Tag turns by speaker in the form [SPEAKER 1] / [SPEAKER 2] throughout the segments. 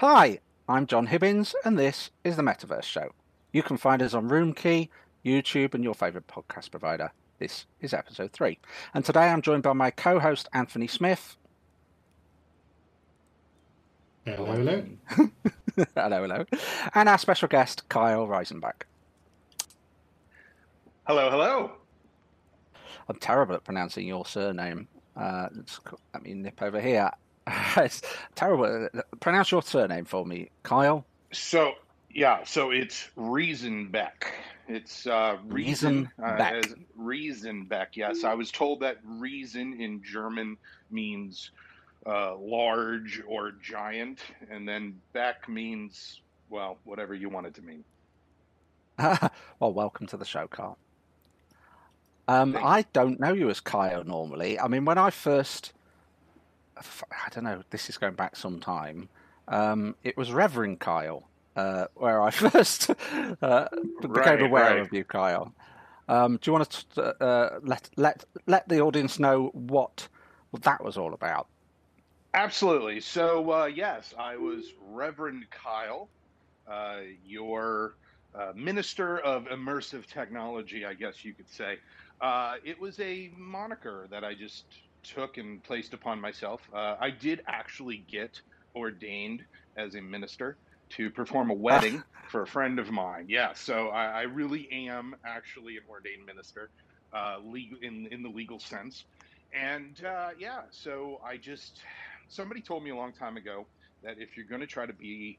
[SPEAKER 1] Hi, I'm John Hibbins, and this is the Metaverse Show. You can find us on Roomkey, YouTube, and your favourite podcast provider. This is episode three. And today I'm joined by my co host, Anthony Smith.
[SPEAKER 2] Hello, hello.
[SPEAKER 1] hello, hello. And our special guest, Kyle Reisenbach.
[SPEAKER 3] Hello, hello.
[SPEAKER 1] I'm terrible at pronouncing your surname. Uh, let me nip over here. it's terrible. Pronounce your surname for me, Kyle.
[SPEAKER 3] So yeah, so it's Riesenbeck. It's uh, reason uh, Riesenbeck. Yes, I was told that reason in German means uh, large or giant, and then Beck means well, whatever you want it to mean.
[SPEAKER 1] well, welcome to the show, Carl. Um, I don't know you as Kyle normally. I mean, when I first I don't know, this is going back some time. Um, it was Reverend Kyle, uh, where I first uh, became right, aware right. of you, Kyle. Um, do you want to uh, let let let the audience know what, what that was all about?
[SPEAKER 3] Absolutely. So uh, yes, I was Reverend Kyle, uh, your uh, minister of immersive technology, I guess you could say. it was a moniker that I just took and placed upon myself. Uh, I did actually get ordained as a minister to perform a wedding for a friend of mine. Yeah, so I, I really am actually an ordained minister, uh, legal in in the legal sense. And uh, yeah, so I just somebody told me a long time ago that if you're going to try to be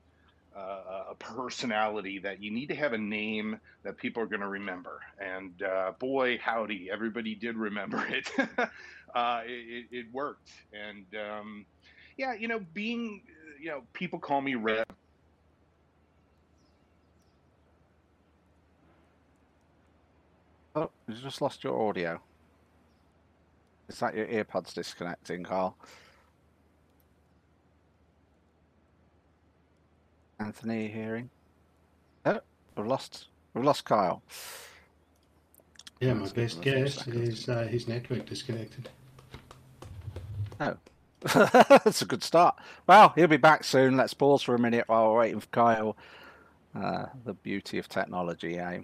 [SPEAKER 3] uh, a personality that you need to have a name that people are going to remember. And uh, boy, howdy, everybody did remember it. uh, it, it, worked. And um, yeah, you know, being, you know, people call me Rev.
[SPEAKER 1] Oh, you just lost your audio. Is that your earpods disconnecting, Carl? Anthony hearing? Oh, we've lost. We've lost Kyle.
[SPEAKER 2] Yeah, my best guess is uh, his network disconnected.
[SPEAKER 1] Oh, that's a good start. Well, he'll be back soon. Let's pause for a minute while we're waiting for Kyle. Uh, the beauty of technology, eh?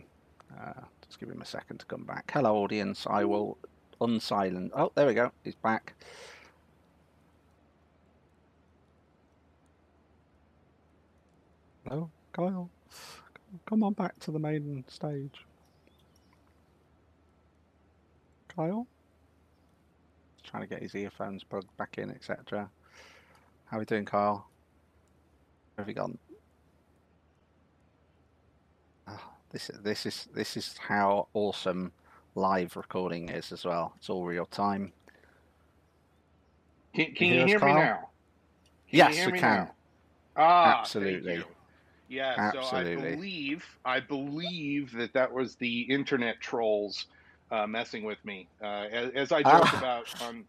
[SPEAKER 1] Uh, just give him a second to come back. Hello, audience. I will unsilent. Oh, there we go. He's back. Hello, Kyle. Come on back to the main stage. Kyle? trying to get his earphones plugged back in, etc. How are we doing, Kyle? Where have you gone? Oh, this this is this is how awesome live recording is as well. It's all real time.
[SPEAKER 3] Can, can you, you hear, me now?
[SPEAKER 1] Can yes, we can. Now?
[SPEAKER 3] Ah,
[SPEAKER 1] absolutely.
[SPEAKER 3] Yeah, Absolutely. so I believe I believe that that was the internet trolls uh, messing with me. Uh, as, as, I joke ah. about on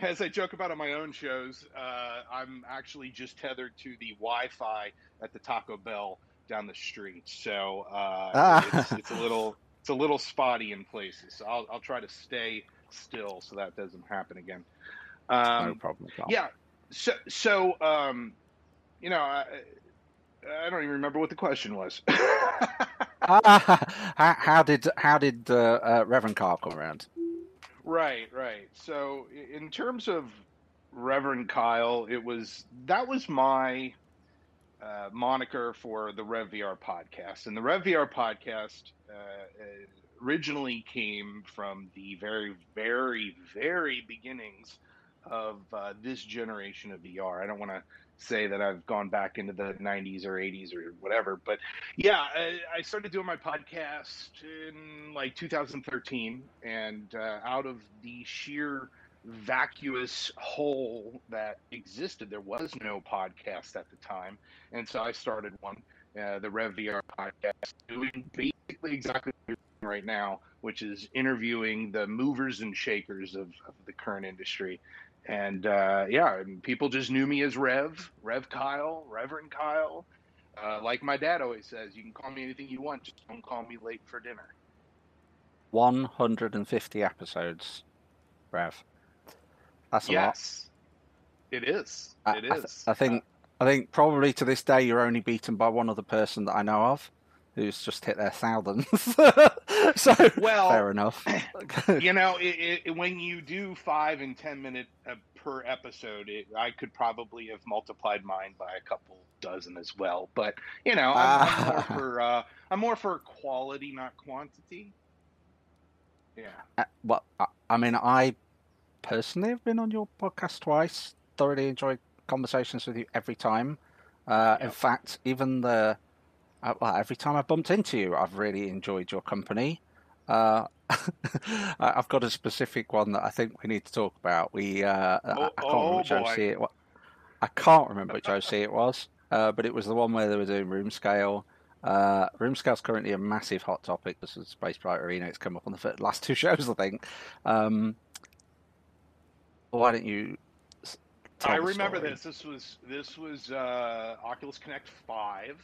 [SPEAKER 3] as I joke about on my own shows, uh, I'm actually just tethered to the Wi-Fi at the Taco Bell down the street, so uh, ah. it's, it's, a little it's a little spotty in places. So I'll I'll try to stay still so that doesn't happen again.
[SPEAKER 1] Um, no problem.
[SPEAKER 3] Yeah. So so um, you know. I, I don't even remember what the question was.
[SPEAKER 1] how, how, did how did uh, uh, Reverend Kyle come around?
[SPEAKER 3] Right, right. So in terms of Reverend Kyle, it was that was my uh, moniker for the Rev VR podcast, and the Rev VR podcast uh, originally came from the very, very, very beginnings of uh, this generation of VR. I don't want to say that I've gone back into the 90s or 80s or whatever. But yeah, I, I started doing my podcast in like 2013, and uh, out of the sheer vacuous hole that existed, there was no podcast at the time, and so I started one. Uh, the Rev VR podcast, doing basically exactly right now, which is interviewing the movers and shakers of, of the current industry and uh, yeah, people just knew me as Rev, Rev Kyle, Reverend Kyle. Uh, like my dad always says, you can call me anything you want, just don't call me late for dinner.
[SPEAKER 1] 150 episodes, Rev. That's a
[SPEAKER 3] yes, lot. It is. It
[SPEAKER 1] I,
[SPEAKER 3] is.
[SPEAKER 1] I, th- I think I think probably to this day you're only beaten by one other person that I know of, who's just hit their thousands. so well, fair enough.
[SPEAKER 3] you know, it, it, when you do five and ten minute uh, per episode, it, I could probably have multiplied mine by a couple dozen as well. But you know, I'm, I'm more for uh, I'm more for quality, not quantity. Yeah. Uh,
[SPEAKER 1] well, I mean, I personally have been on your podcast twice. Thoroughly enjoyed conversations with you every time. Uh, yep. In fact, even the uh, well, every time I bumped into you, I've really enjoyed your company. Uh, I've got a specific one that I think we need to talk about. We uh, oh, I, I, can't oh remember which OC it was. I can't remember which OC it was, uh, but it was the one where they were doing room scale. Uh, room scale is currently a massive hot topic. This is Space Pirate Arena. It's come up on the last two shows, I think. Um, why don't you
[SPEAKER 3] I remember this. This was this was uh, Oculus Connect Five,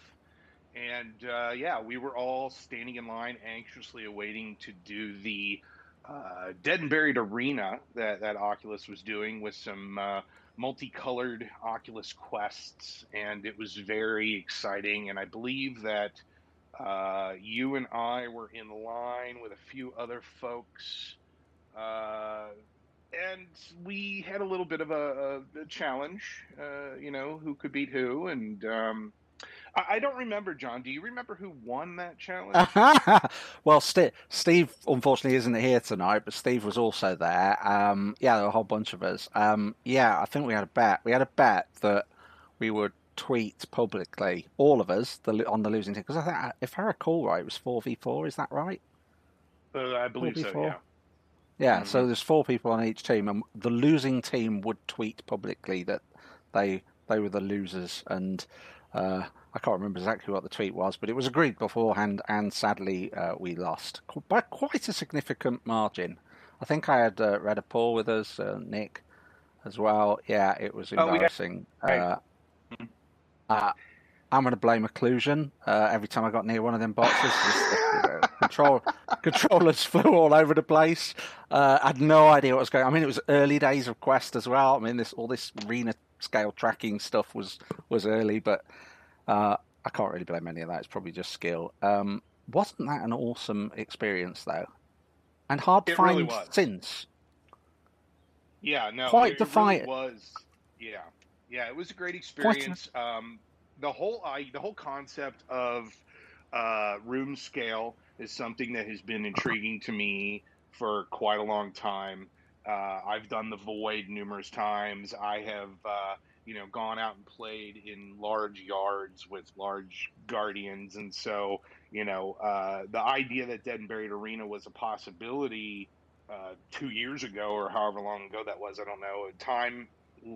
[SPEAKER 3] and uh, yeah, we were all standing in line, anxiously awaiting to do the uh, Dead and Buried Arena that that Oculus was doing with some uh, multicolored Oculus quests, and it was very exciting. And I believe that uh, you and I were in line with a few other folks uh, and we had a little bit of a, a challenge, uh, you know, who could beat who, and um, I, I, don't remember, John. Do you remember who won that challenge?
[SPEAKER 1] well, St- Steve unfortunately isn't here tonight, but Steve was also there. Um, yeah, there were a whole bunch of us. Um, yeah, I think we had a bet. We had a bet that we would tweet publicly, all of us, the, on the losing team. Because I think, if I recall right, it was four v four. Is that right?
[SPEAKER 3] Uh, I believe 4v4? so. Yeah.
[SPEAKER 1] Yeah, mm-hmm. so there's four people on each team, and the losing team would tweet publicly that they they were the losers, and uh, I can't remember exactly what the tweet was, but it was agreed beforehand, and sadly uh, we lost by quite a significant margin. I think I had uh, Paul with us, uh, Nick, as well. Yeah, it was embarrassing. Oh. Mm-hmm. Uh, I'm going to blame occlusion. Uh, every time I got near one of them boxes, just, control controllers flew all over the place. Uh, I had no idea what was going. on. I mean, it was early days of Quest as well. I mean, this all this arena scale tracking stuff was was early, but uh, I can't really blame any of that. It's probably just skill. Um, wasn't that an awesome experience though? And hard to it find really since.
[SPEAKER 3] Yeah, no, quite it, the fight really was. Yeah, yeah, it was a great experience. Um, the whole I, the whole concept of uh, room scale is something that has been intriguing to me for quite a long time. Uh, I've done the void numerous times. I have, uh, you know, gone out and played in large yards with large guardians, and so you know, uh, the idea that Dead and Buried Arena was a possibility uh, two years ago or however long ago that was, I don't know. Time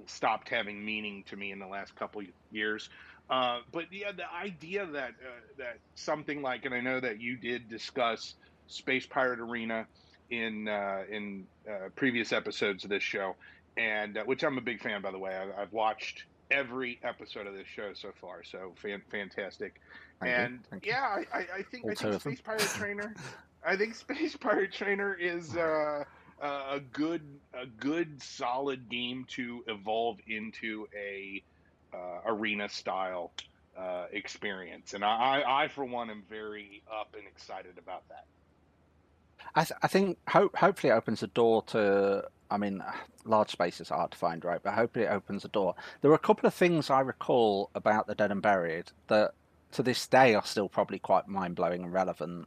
[SPEAKER 3] stopped having meaning to me in the last couple years. Uh, but yeah, the idea that uh, that something like, and I know that you did discuss Space Pirate Arena in uh, in uh, previous episodes of this show, and uh, which I'm a big fan, by the way. I, have watched every episode of this show so far, so fan, fantastic. Thank and yeah, I, I, think I think Space Pirate Trainer, I think Space Pirate Trainer is. Uh, a good, a good, solid game to evolve into a uh, arena style uh, experience. And I, I, for one, am very up and excited about that.
[SPEAKER 1] I, th- I think hopefully it opens the door to. I mean, large spaces are hard to find, right? But hopefully it opens the door. There were a couple of things I recall about the Dead and Buried that, to this day, are still probably quite mind blowing and relevant.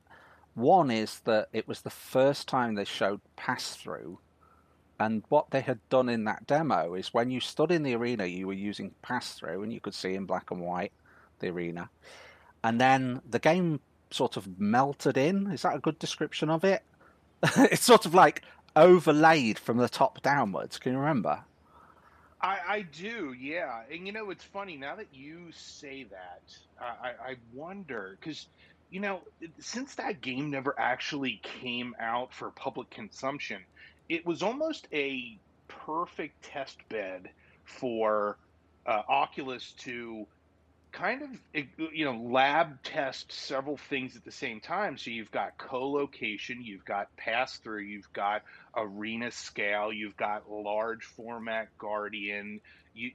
[SPEAKER 1] One is that it was the first time they showed pass through and what they had done in that demo is when you stood in the arena, you were using pass through and you could see in black and white the arena. And then the game sort of melted in. Is that a good description of it? it's sort of like overlaid from the top downwards. Can you remember?
[SPEAKER 3] I, I do, yeah. And you know, it's funny now that you say that. I, I wonder because you know, since that game never actually came out for public consumption, it was almost a perfect test bed for uh, Oculus to kind of you know lab test several things at the same time so you've got co-location you've got pass through you've got arena scale you've got large format guardian you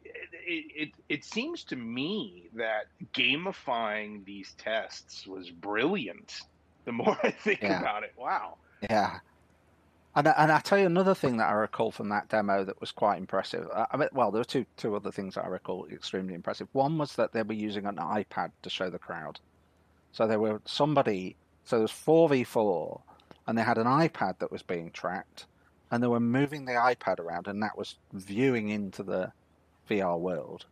[SPEAKER 3] it, it, it seems to me that gamifying these tests was brilliant. The more I think yeah. about it, wow.
[SPEAKER 1] Yeah. And, and I tell you another thing that I recall from that demo that was quite impressive. I mean, well, there were two two other things that I recall extremely impressive. One was that they were using an iPad to show the crowd. So there were somebody. So there was four v four, and they had an iPad that was being tracked, and they were moving the iPad around, and that was viewing into the VR world.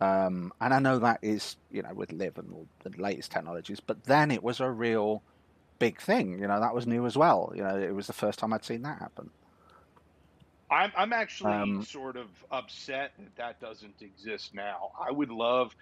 [SPEAKER 1] Um, and I know that is, you know, with LIV and the latest technologies, but then it was a real big thing. You know, that was new as well. You know, it was the first time I'd seen that happen.
[SPEAKER 3] I'm, I'm actually um, sort of upset that that doesn't exist now. I would love,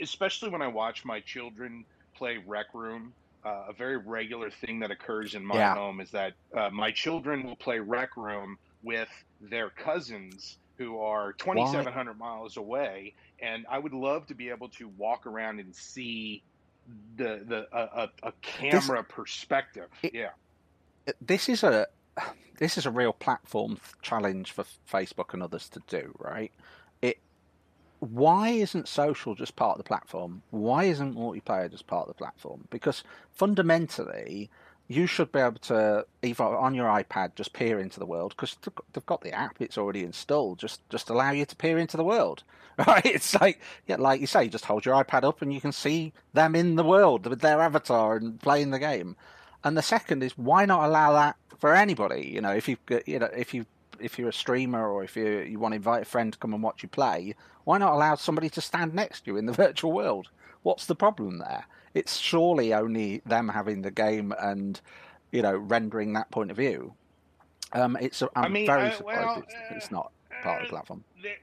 [SPEAKER 3] especially when I watch my children play Rec Room. Uh, a very regular thing that occurs in my yeah. home is that uh, my children will play Rec Room with their cousins who are 2,700 miles away, and I would love to be able to walk around and see the the a, a camera this, perspective. It, yeah,
[SPEAKER 1] this is a this is a real platform challenge for Facebook and others to do. Right? It why isn't social just part of the platform? Why isn't multiplayer just part of the platform? Because fundamentally, you should be able to either on your iPad just peer into the world because they've got the app; it's already installed. Just just allow you to peer into the world, right? It's like yeah, like you say, just hold your iPad up and you can see them in the world with their avatar and playing the game. And the second is why not allow that for anybody? You know, if you you know if you if you're a streamer or if you you want to invite a friend to come and watch you play, why not allow somebody to stand next to you in the virtual world? What's the problem there? It's surely only them having the game and you know rendering that point of view. Um, it's I'm I mean, very uh, surprised well, it's, uh, it's, not part of the uh, platform.
[SPEAKER 3] There,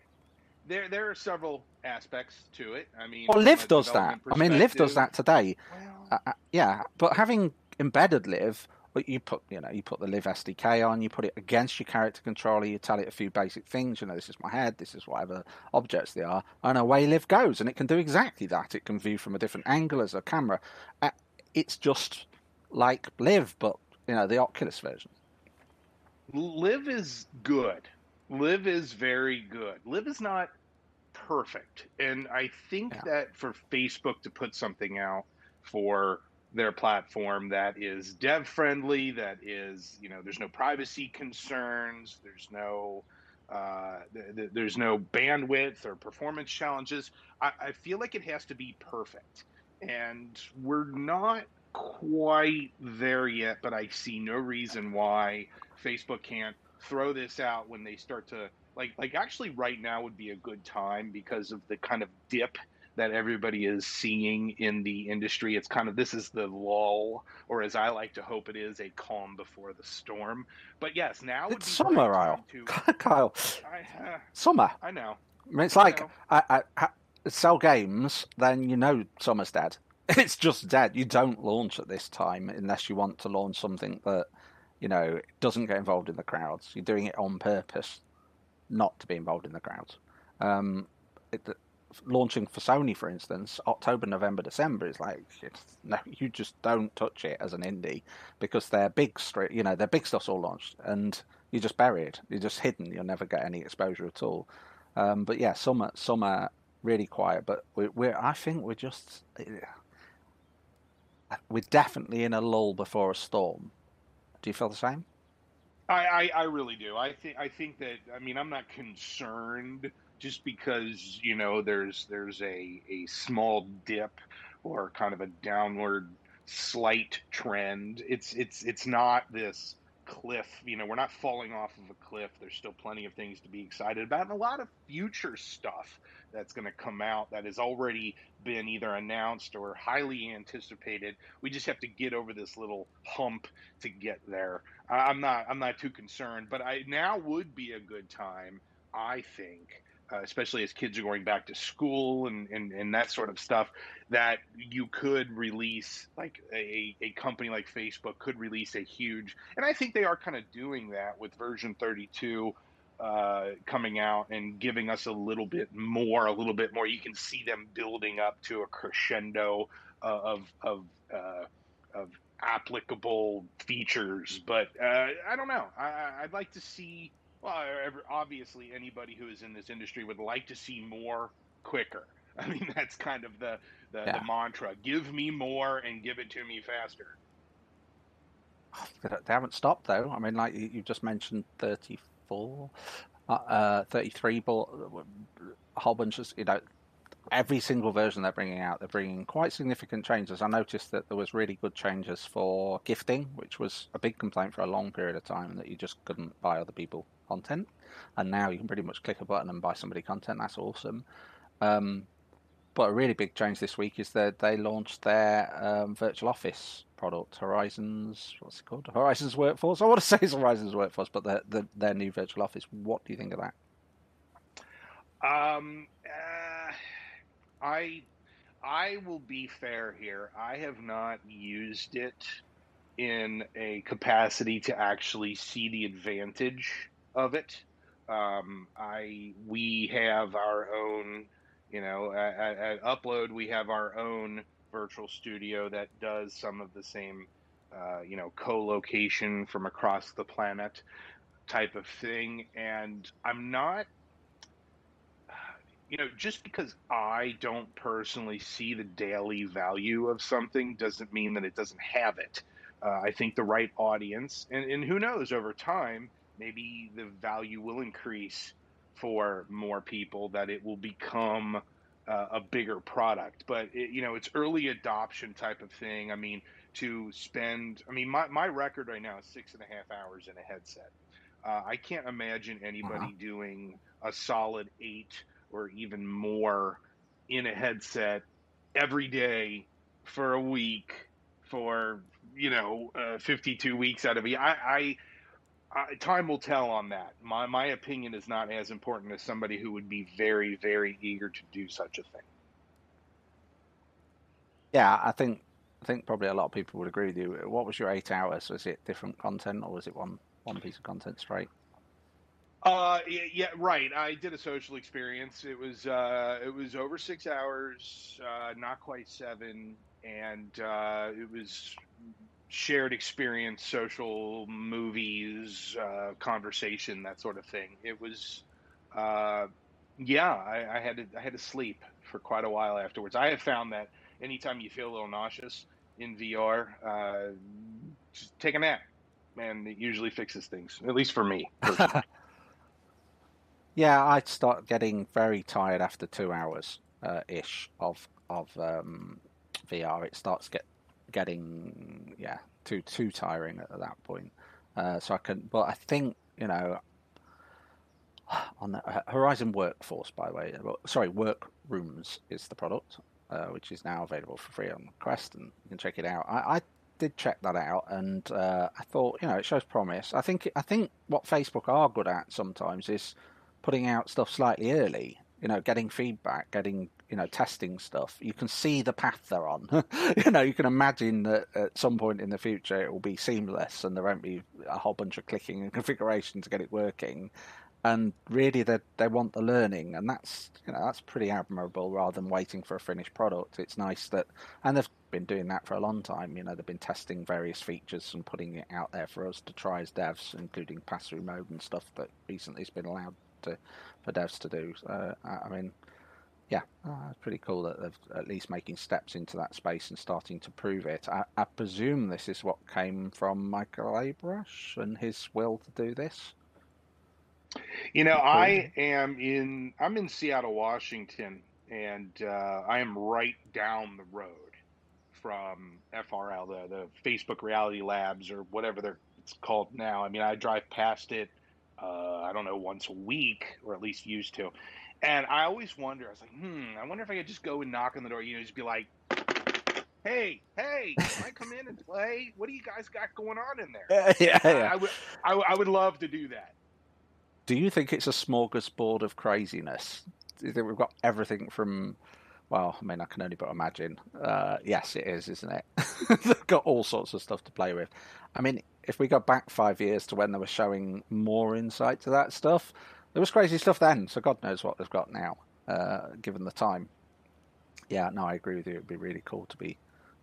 [SPEAKER 3] there, there are several aspects to it. I mean,
[SPEAKER 1] well, LIV does that. I mean, LIV does that today. Well, uh, uh, yeah, but having embedded LIV but you put, you know, you put the LIV SDK on, you put it against your character controller, you tell it a few basic things. You know, this is my head, this is whatever objects they are, and away LIV goes, and it can do exactly that. It can view from a different angle as a camera. Uh, it's just like LIV, but you know, the Oculus version.
[SPEAKER 3] LIV is good. LIV is very good. LIV is not perfect, and I think yeah. that for Facebook to put something out for their platform that is dev friendly that is you know there's no privacy concerns there's no uh, th- th- there's no bandwidth or performance challenges. I-, I feel like it has to be perfect. And we're not quite there yet but i see no reason why facebook can't throw this out when they start to like like actually right now would be a good time because of the kind of dip that everybody is seeing in the industry. It's kind of this is the lull, or as I like to hope it is, a calm before the storm. But yes, now
[SPEAKER 1] it's summer, Kyle. To... Kyle, I, uh, summer.
[SPEAKER 3] I know.
[SPEAKER 1] I mean, it's like I, I, I, sell games, then you know summer's dead. It's just dead. You don't launch at this time unless you want to launch something that you know doesn't get involved in the crowds. You're doing it on purpose, not to be involved in the crowds. Um, it, launching for Sony, for instance, October, November, December is like no, you just don't touch it as an indie because their big straight, you know, their big stuff's all launched and you're just bury it. You're just hidden. You'll never get any exposure at all. Um, but yeah, some are, some are really quiet, but we're, we're I think we're just we're definitely in a lull before a storm. Do you feel the same?
[SPEAKER 3] I, I, I really do. I think I think that I mean I'm not concerned just because you know there's there's a a small dip or kind of a downward slight trend. It's it's it's not this cliff. You know, we're not falling off of a cliff. There's still plenty of things to be excited about, and a lot of future stuff that's going to come out that has already been either announced or highly anticipated. We just have to get over this little hump to get there. I'm not I'm not too concerned, but I now would be a good time, I think, uh, especially as kids are going back to school and, and, and that sort of stuff, that you could release, like a, a company like Facebook could release a huge, and I think they are kind of doing that with version 32 uh, coming out and giving us a little bit more, a little bit more. You can see them building up to a crescendo uh, of, of, uh, of applicable features, but uh, I don't know. I, I'd like to see well, obviously, anybody who is in this industry would like to see more quicker. I mean, that's kind of the the, yeah. the mantra: give me more and give it to me faster.
[SPEAKER 1] They haven't stopped though. I mean, like you just mentioned, thirty-four, uh, uh, thirty-three, but a whole bunch of you know every single version they're bringing out, they're bringing quite significant changes. I noticed that there was really good changes for gifting, which was a big complaint for a long period of time, that you just couldn't buy other people content. And now you can pretty much click a button and buy somebody content. That's awesome. Um, but a really big change this week is that they launched their um, virtual office product, Horizons. What's it called? Horizons Workforce. I want to say it's Horizons Workforce, but their, their, their new virtual office. What do you think of that?
[SPEAKER 3] Um, uh, I I will be fair here. I have not used it in a capacity to actually see the advantage of it. Um, I we have our own, you know, at, at, Upload we have our own virtual studio that does some of the same, uh, you know, co-location from across the planet type of thing, and I'm not you know, just because I don't personally see the daily value of something doesn't mean that it doesn't have it. Uh, I think the right audience, and, and who knows, over time, maybe the value will increase for more people, that it will become uh, a bigger product. But, it, you know, it's early adoption type of thing. I mean, to spend, I mean, my, my record right now is six and a half hours in a headset. Uh, I can't imagine anybody uh-huh. doing a solid eight or even more in a headset every day for a week for you know uh, 52 weeks out of a I, I, I time will tell on that. My my opinion is not as important as somebody who would be very very eager to do such a thing.
[SPEAKER 1] Yeah, I think I think probably a lot of people would agree with you. What was your eight hours? Was it different content or was it one one piece of content straight?
[SPEAKER 3] Uh, yeah, right. I did a social experience. It was uh, it was over six hours, uh, not quite seven, and uh, it was shared experience, social movies, uh, conversation, that sort of thing. It was, uh, yeah, I, I had to I had to sleep for quite a while afterwards. I have found that anytime you feel a little nauseous in VR, uh, just take a nap, and it usually fixes things. At least for me.
[SPEAKER 1] Yeah, I'd start getting very tired after two hours uh, ish of of um, VR. It starts get getting yeah too too tiring at, that point. Uh, so I can, but I think you know on the Horizon Workforce, by the way, sorry, Workrooms is the product, uh, which is now available for free on Quest, and you can check it out. I, I did check that out, and uh, I thought you know it shows promise. I think I think what Facebook are good at sometimes is putting out stuff slightly early, you know, getting feedback, getting you know, testing stuff. You can see the path they're on. you know, you can imagine that at some point in the future it will be seamless and there won't be a whole bunch of clicking and configuration to get it working. And really, they they want the learning, and that's you know that's pretty admirable. Rather than waiting for a finished product, it's nice that, and they've been doing that for a long time. You know, they've been testing various features and putting it out there for us to try as devs, including pass through mode and stuff that recently has been allowed to for devs to do. Uh, I mean, yeah, uh, it's pretty cool that they're at least making steps into that space and starting to prove it. I, I presume this is what came from Michael Abrash and his will to do this.
[SPEAKER 3] You know, I am in I'm in Seattle, Washington, and uh, I am right down the road from FRL, the, the Facebook Reality Labs, or whatever they're it's called now. I mean, I drive past it uh, I don't know, once a week, or at least used to. And I always wonder, I was like, hmm, I wonder if I could just go and knock on the door, you know, just be like, hey, hey, can I come in and play? What do you guys got going on in there?
[SPEAKER 1] Yeah, yeah. yeah.
[SPEAKER 3] I, would, I, I would love to do that.
[SPEAKER 1] Do you think it's a smorgasbord of craziness? Do you think we've got everything from well, I mean, I can only but imagine. Uh, yes, it is, isn't it? They've got all sorts of stuff to play with. I mean, if we go back five years to when they were showing more insight to that stuff, there was crazy stuff then. So God knows what they've got now, uh, given the time. Yeah, no, I agree with you. It'd be really cool to be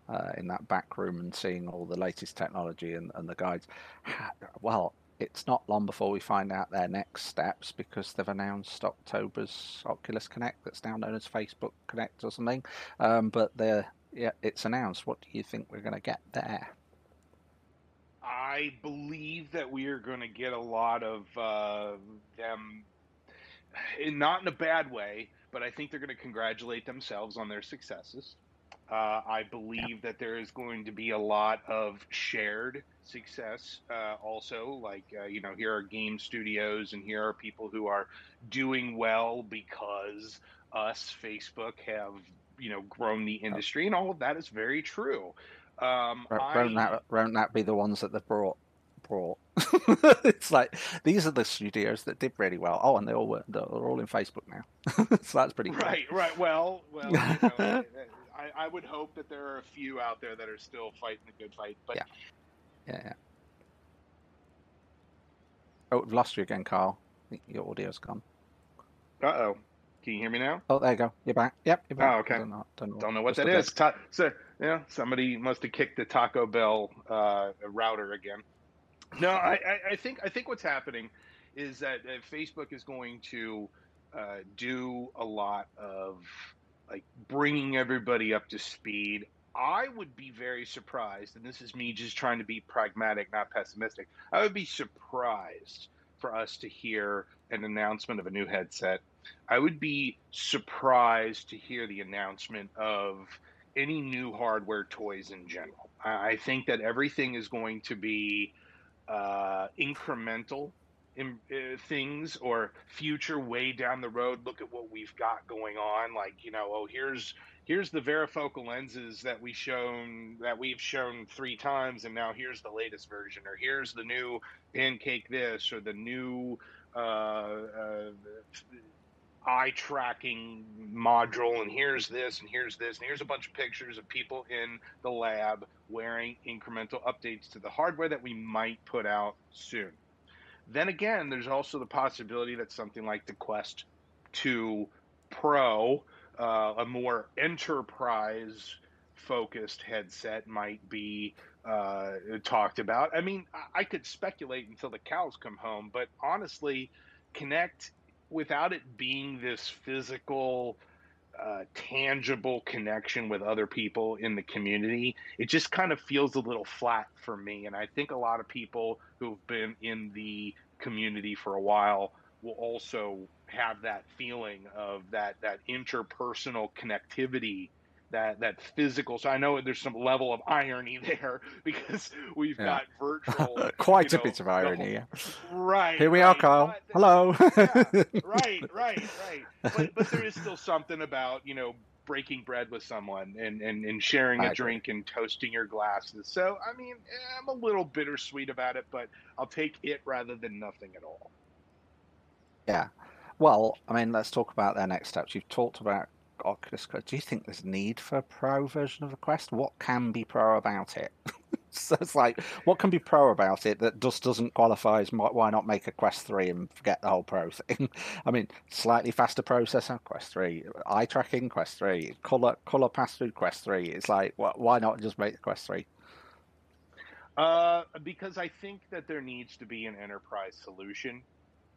[SPEAKER 1] uh, in that back room and seeing all the latest technology and, and the guides. Well, it's not long before we find out their next steps because they've announced October's Oculus Connect, that's now known as Facebook Connect or something. Um, but they're yeah, it's announced. What do you think we're going to get there?
[SPEAKER 3] I believe that we are going to get a lot of uh, them, not in a bad way, but I think they're going to congratulate themselves on their successes. Uh, I believe that there is going to be a lot of shared success uh, also. Like, uh, you know, here are game studios and here are people who are doing well because us, Facebook, have, you know, grown the industry, and all of that is very true. Um,
[SPEAKER 1] won't, that, won't that be the ones that they've brought? Brought. it's like these are the studios that did really well. Oh, and they all were they're all in Facebook now, so that's pretty.
[SPEAKER 3] Right, cool. right. Well, well, you know, I, I would hope that there are a few out there that are still fighting the good fight. But
[SPEAKER 1] yeah, yeah. yeah. Oh, we've lost you again, Carl. Your audio's gone.
[SPEAKER 3] Uh oh. Can you hear me now?
[SPEAKER 1] Oh, there you go. You're back. Yep, you're back.
[SPEAKER 3] Oh, okay. Don't know, don't know, don't know what that is. Ta- so, yeah, somebody must have kicked the Taco Bell uh, router again. No, I, I, think I think what's happening is that uh, Facebook is going to uh, do a lot of like bringing everybody up to speed. I would be very surprised, and this is me just trying to be pragmatic, not pessimistic. I would be surprised for us to hear an announcement of a new headset. I would be surprised to hear the announcement of any new hardware toys in general. I think that everything is going to be uh, incremental in, uh, things or future way down the road. Look at what we've got going on. Like you know, oh here's here's the varifocal lenses that we shown that we've shown three times, and now here's the latest version, or here's the new pancake this, or the new. Uh, uh eye tracking module and here's this and here's this and here's a bunch of pictures of people in the lab wearing incremental updates to the hardware that we might put out soon. Then again, there's also the possibility that something like the Quest 2 Pro, uh, a more enterprise focused headset, might be uh, talked about. I mean, I could speculate until the cows come home, but honestly, Connect without it being this physical uh, tangible connection with other people in the community, it just kind of feels a little flat for me. And I think a lot of people who've been in the community for a while will also have that feeling of that that interpersonal connectivity that that physical. So I know there's some level of irony there because we've yeah. got virtual.
[SPEAKER 1] Quite a know, bit of irony.
[SPEAKER 3] Right.
[SPEAKER 1] Here we
[SPEAKER 3] right,
[SPEAKER 1] are, Kyle. Hello.
[SPEAKER 3] yeah, right, right, right. But, but there is still something about you know breaking bread with someone and, and, and sharing a drink and toasting your glasses. So, I mean, eh, I'm a little bittersweet about it, but I'll take it rather than nothing at all.
[SPEAKER 1] Yeah. Well, I mean, let's talk about their next steps. You've talked about Oculus Quest. Do you think there's need for a pro version of the Quest? What can be pro about it? so it's like, what can be pro about it that just doesn't qualify as why not make a Quest 3 and forget the whole pro thing? I mean, slightly faster processor, Quest 3, eye tracking, Quest 3, color color pass through, Quest 3. It's like, why not just make the Quest 3?
[SPEAKER 3] Uh, because I think that there needs to be an enterprise solution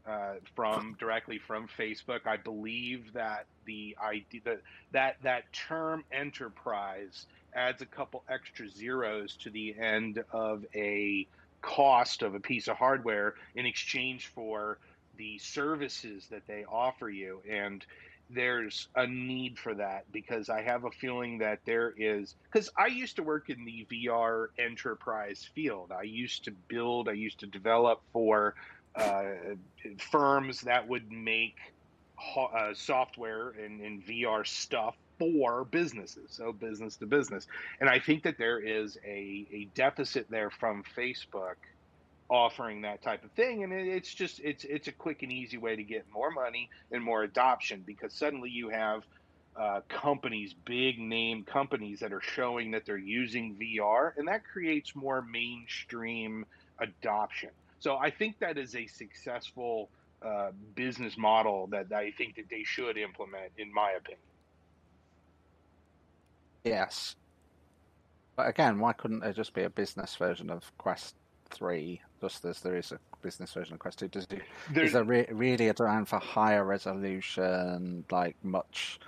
[SPEAKER 3] uh, from directly from Facebook. I believe that the idea that that that term enterprise adds a couple extra zeros to the end of a cost of a piece of hardware in exchange for the services that they offer you and there's a need for that because I have a feeling that there is because I used to work in the VR enterprise field. I used to build, I used to develop for uh, firms that would make uh, software and, and VR stuff for businesses, so business to business. And I think that there is a, a deficit there from Facebook offering that type of thing and it's just it's it's a quick and easy way to get more money and more adoption because suddenly you have uh, companies big name companies that are showing that they're using vr and that creates more mainstream adoption so I think that is a successful uh, business model that I think that they should implement, in my opinion.
[SPEAKER 1] Yes, but again, why couldn't there just be a business version of Quest Three just as there is a business version of Quest 2. Does it, is there re- really a demand for higher resolution, like much?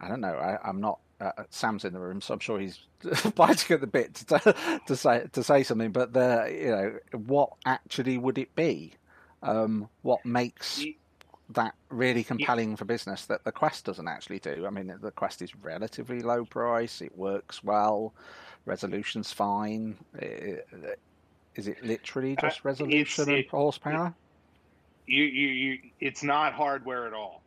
[SPEAKER 1] I don't know. I, am not. Uh, Sam's in the room, so I'm sure he's biting at the bit to, to say to say something. But the you know what actually would it be? Um, what makes that really compelling yeah. for business that the Quest doesn't actually do. I mean, the Quest is relatively low price. It works well. Resolution's fine. Is it literally uh, just resolution and horsepower?
[SPEAKER 3] you, you, you, it's not hardware at all.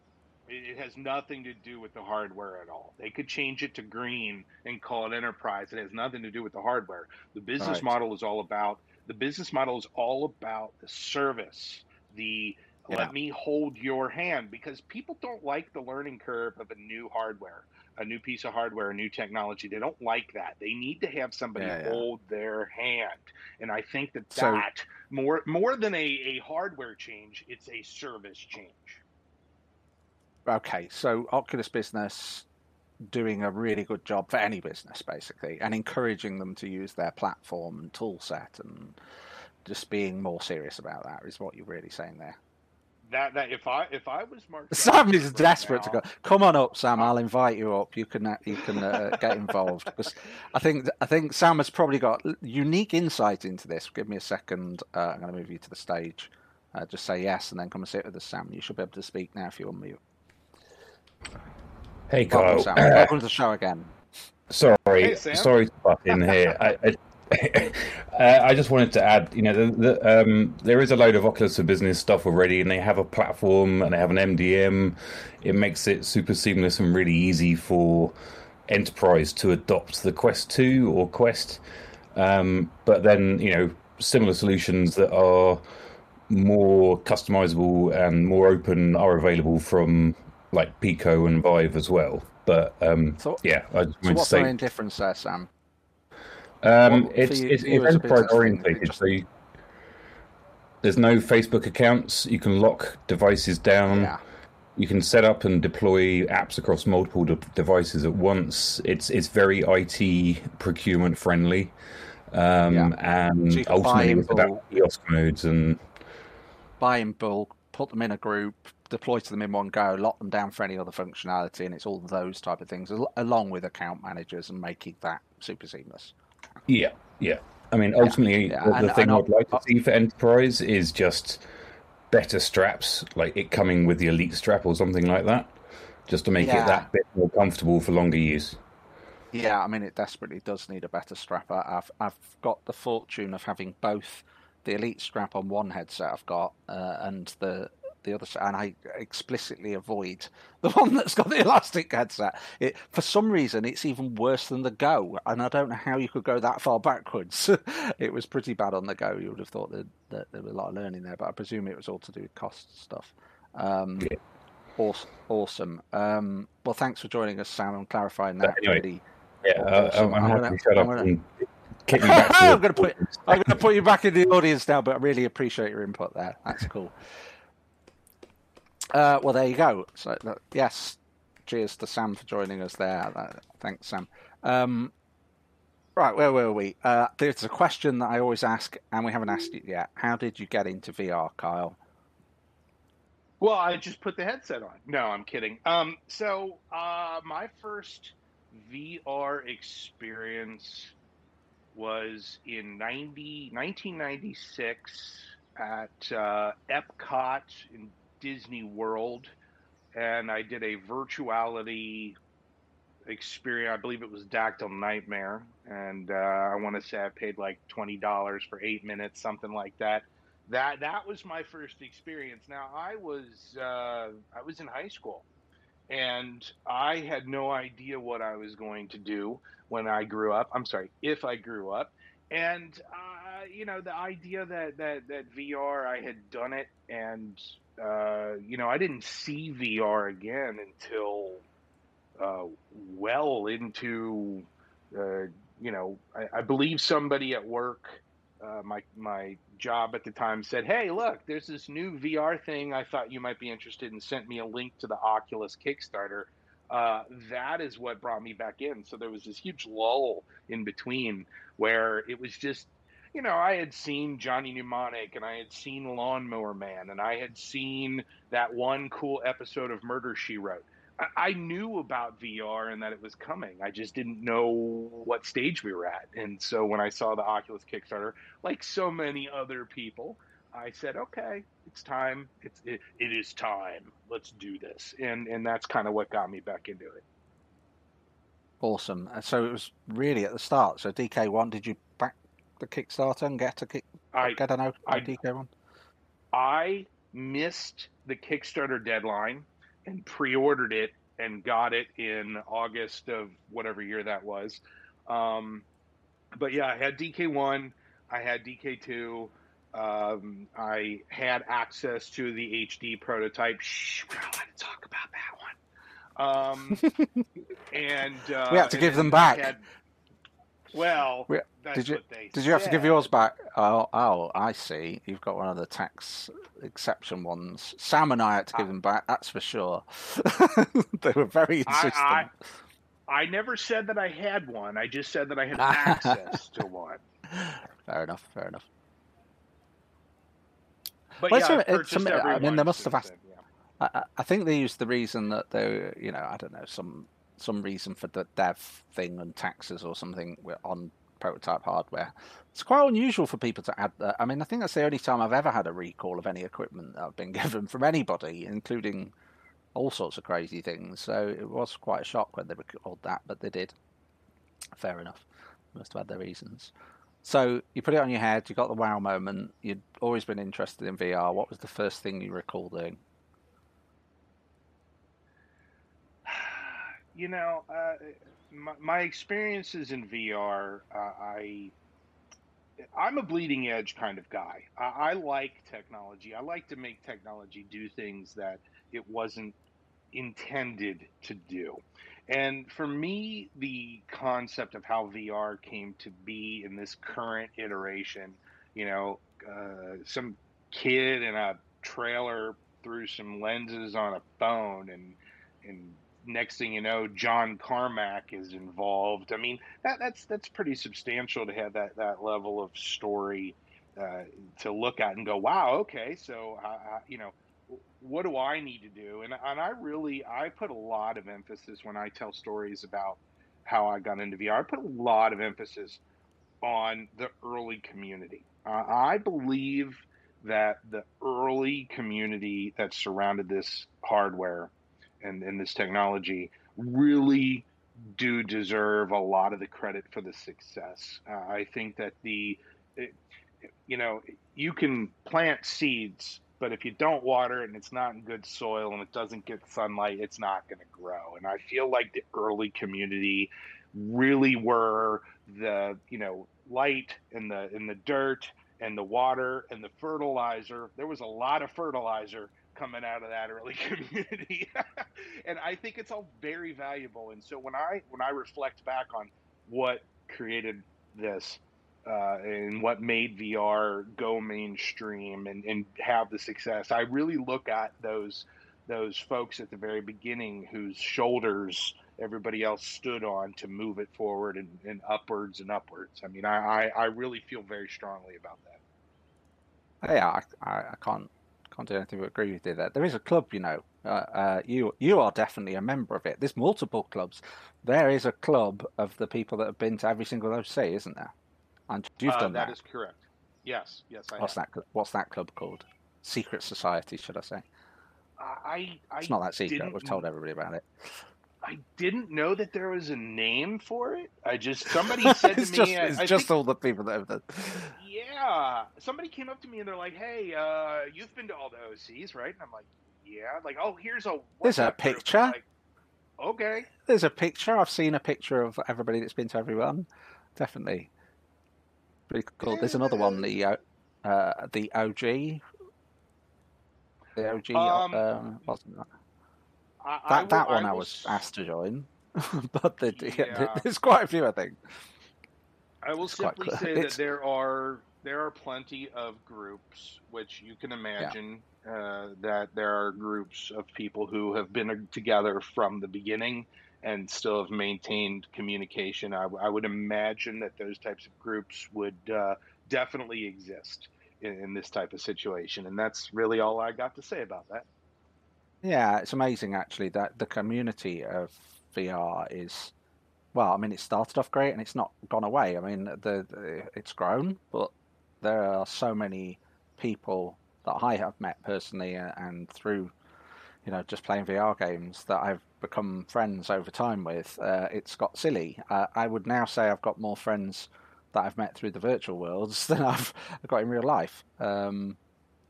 [SPEAKER 3] It, has nothing to do with the hardware at all. They could change it to green and call it enterprise. It has nothing to do with the hardware. The business right. model is all about the business model is all about the service, the yeah. let me hold your hand because people don't like the learning curve of a new hardware a new piece of hardware a new technology they don't like that they need to have somebody yeah, yeah. hold their hand and i think that so, that more more than a, a hardware change it's a service change
[SPEAKER 1] okay so oculus business doing a really good job for any business basically and encouraging them to use their platform and tool set and just being more serious about that is what you're really saying there
[SPEAKER 3] that that if I if I was Mark,
[SPEAKER 1] Sam is right desperate now, to go. Come on up, Sam. I'll invite you up. You can uh, you can uh, get involved because I think I think Sam has probably got unique insight into this. Give me a second. Uh, I'm going to move you to the stage. Uh, just say yes, and then come and sit with us, Sam. You should be able to speak now if you unmute.
[SPEAKER 4] Hey, Kyle.
[SPEAKER 1] Welcome, Sam. Welcome to the show again.
[SPEAKER 4] Sorry, hey, sorry to butt in here. I, I, uh, I just wanted to add, you know, the, the, um, there is a load of Oculus for Business stuff already, and they have a platform and they have an MDM. It makes it super seamless and really easy for enterprise to adopt the Quest 2 or Quest. Um, but then, you know, similar solutions that are more customizable and more open are available from like Pico and Vive as well. But um, so, yeah, I just
[SPEAKER 1] so what's the main difference there, Sam?
[SPEAKER 4] Um, well, it's, you, it's, it's enterprise orientated, so you, there's no Facebook accounts. You can lock devices down. Yeah. You can set up and deploy apps across multiple de- devices at once. It's it's very IT procurement friendly, um, yeah. and so ultimately it's about kiosk modes and
[SPEAKER 1] buy in bulk, put them in a group, deploy to them in one go, lock them down for any other functionality, and it's all those type of things, along with account managers and making that super seamless.
[SPEAKER 4] Yeah, yeah. I mean, ultimately, yeah, yeah. the, the thing I'd like to see for Enterprise is just better straps, like it coming with the Elite strap or something like that, just to make yeah. it that bit more comfortable for longer use.
[SPEAKER 1] Yeah, I mean, it desperately does need a better strap. I've I've got the fortune of having both the Elite strap on one headset I've got uh, and the the other side, and I explicitly avoid the one that's got the elastic headset. It, for some reason, it's even worse than the Go, and I don't know how you could go that far backwards. it was pretty bad on the Go. You would have thought that, that, there was a lot of learning there, but I presume it was all to do with cost stuff. Um, yeah. Awesome. awesome. Um, well, thanks for joining us, Sam, and clarifying that. Anyway, really
[SPEAKER 4] yeah, awesome. I'm, I'm, I'm, happy gonna, I'm gonna,
[SPEAKER 1] I'm going to put I'm going to put you back in the audience now, but I really appreciate your input there. That's cool. Uh, well, there you go. So, yes, cheers to Sam for joining us there. Uh, thanks, Sam. Um, right, where were we? Uh, there's a question that I always ask, and we haven't asked it yet. How did you get into VR, Kyle?
[SPEAKER 3] Well, I just put the headset on. No, I'm kidding. Um, so uh, my first VR experience was in 90, 1996 at uh, Epcot in Disney World, and I did a virtuality experience. I believe it was Dactyl Nightmare, and uh, I want to say I paid like twenty dollars for eight minutes, something like that. That that was my first experience. Now I was uh, I was in high school, and I had no idea what I was going to do when I grew up. I'm sorry, if I grew up, and uh, you know the idea that that that VR I had done it and uh, you know, I didn't see VR again until uh, well into, uh, you know, I, I, believe somebody at work, uh, my my job at the time said, "Hey, look, there's this new VR thing. I thought you might be interested," and sent me a link to the Oculus Kickstarter. Uh, that is what brought me back in. So there was this huge lull in between where it was just you know, I had seen Johnny Mnemonic and I had seen Lawnmower Man and I had seen that one cool episode of Murder She Wrote. I, I knew about VR and that it was coming. I just didn't know what stage we were at. And so when I saw the Oculus Kickstarter, like so many other people, I said, okay, it's time. It's it, it is time. Let's do this. And and that's kind of what got me back into it.
[SPEAKER 1] Awesome. So it was really at the start. So DK1, did you back the Kickstarter and get a kick? I get an I, DK1.
[SPEAKER 3] I missed the Kickstarter deadline and pre-ordered it and got it in August of whatever year that was. Um, but yeah, I had DK1, I had DK2. Um, I had access to the HD prototype. Shh, we're not allowed to talk about that one. Um, and uh,
[SPEAKER 1] we had to give them back. Had,
[SPEAKER 3] well, we,
[SPEAKER 1] did you did you have to give yours back? Oh, oh, I see. You've got one of the tax exception ones. Sam and I had to give uh, them back. That's for sure. they were very insistent. I,
[SPEAKER 3] I, I never said that I had one. I just said that I had access to one.
[SPEAKER 1] Fair enough. Fair enough.
[SPEAKER 3] But well, yeah, it's, it's, I
[SPEAKER 1] mean, they must have asked. I, I think they used the reason that they, you know, I don't know, some some reason for the dev thing and taxes or something on prototype hardware. It's quite unusual for people to add that. I mean, I think that's the only time I've ever had a recall of any equipment that I've been given from anybody, including all sorts of crazy things. So it was quite a shock when they recalled that, but they did. Fair enough. Must have had their reasons. So you put it on your head, you got the wow moment, you'd always been interested in VR. What was the first thing you recall doing?
[SPEAKER 3] You know, uh, my, my, experiences in VR, uh, I I'm a bleeding edge kind of guy. I, I, like technology. I like to make technology do things that it wasn't intended to do. And for me, the concept of how VR came to be in this current iteration, you know, uh, some kid in a trailer threw some lenses on a phone and and next thing you know, John Carmack is involved. I mean, that, that's that's pretty substantial to have that that level of story uh, to look at and go, wow, okay, so uh, you know, what do I need to do? And and I really I put a lot of emphasis when I tell stories about how I got into VR. I put a lot of emphasis on the early community. Uh, I believe that the early community that surrounded this hardware and, and this technology really do deserve a lot of the credit for the success. Uh, I think that the, it, you know, you can plant seeds, but if you don't water it and it's not in good soil and it doesn't get sunlight, it's not going to grow. And I feel like the early community really were the, you know, light and the in the dirt and the water and the fertilizer. There was a lot of fertilizer coming out of that early community and i think it's all very valuable and so when i when i reflect back on what created this uh, and what made VR go mainstream and, and have the success. I really look at those those folks at the very beginning whose shoulders everybody else stood on to move it forward and, and upwards and upwards. I mean, I, I, I, really feel very strongly about that.
[SPEAKER 1] Yeah, I, I can't can't do anything but agree with you there. There is a club, you know. Uh, uh, you you are definitely a member of it. There's multiple clubs. There is a club of the people that have been to every single OC, isn't there? And you've uh, done that.
[SPEAKER 3] That is correct. Yes, yes, I
[SPEAKER 1] what's
[SPEAKER 3] have.
[SPEAKER 1] that? What's that club called? Secret Society, should I say?
[SPEAKER 3] I, I
[SPEAKER 1] it's not that secret. We've told everybody about it.
[SPEAKER 3] I didn't know that there was a name for it. I just somebody said to
[SPEAKER 1] me,
[SPEAKER 3] just,
[SPEAKER 1] "It's I just think, all the people that have done."
[SPEAKER 3] Yeah, somebody came up to me and they're like, "Hey, uh, you've been to all the OCs, right?" And I'm like, "Yeah." Like, oh, here's a
[SPEAKER 1] there's a picture. Like,
[SPEAKER 3] okay,
[SPEAKER 1] there's a picture. I've seen a picture of everybody that's been to everyone. Definitely, pretty cool. There's another one, the uh, uh the OG. The OG, um, um, that? I, that I will, one I, I was asked to join, but the, yeah. there's quite a few, I think.
[SPEAKER 3] I will it's simply say it's... that there are there are plenty of groups, which you can imagine yeah. uh, that there are groups of people who have been together from the beginning and still have maintained communication. I, I would imagine that those types of groups would uh, definitely exist in, in this type of situation, and that's really all I got to say about that.
[SPEAKER 1] Yeah, it's amazing actually that the community of VR is well, I mean, it started off great and it's not gone away. I mean, the, the, it's grown, but there are so many people that I have met personally and through, you know, just playing VR games that I've become friends over time with. Uh, it's got silly. Uh, I would now say I've got more friends that I've met through the virtual worlds than I've got in real life. Um,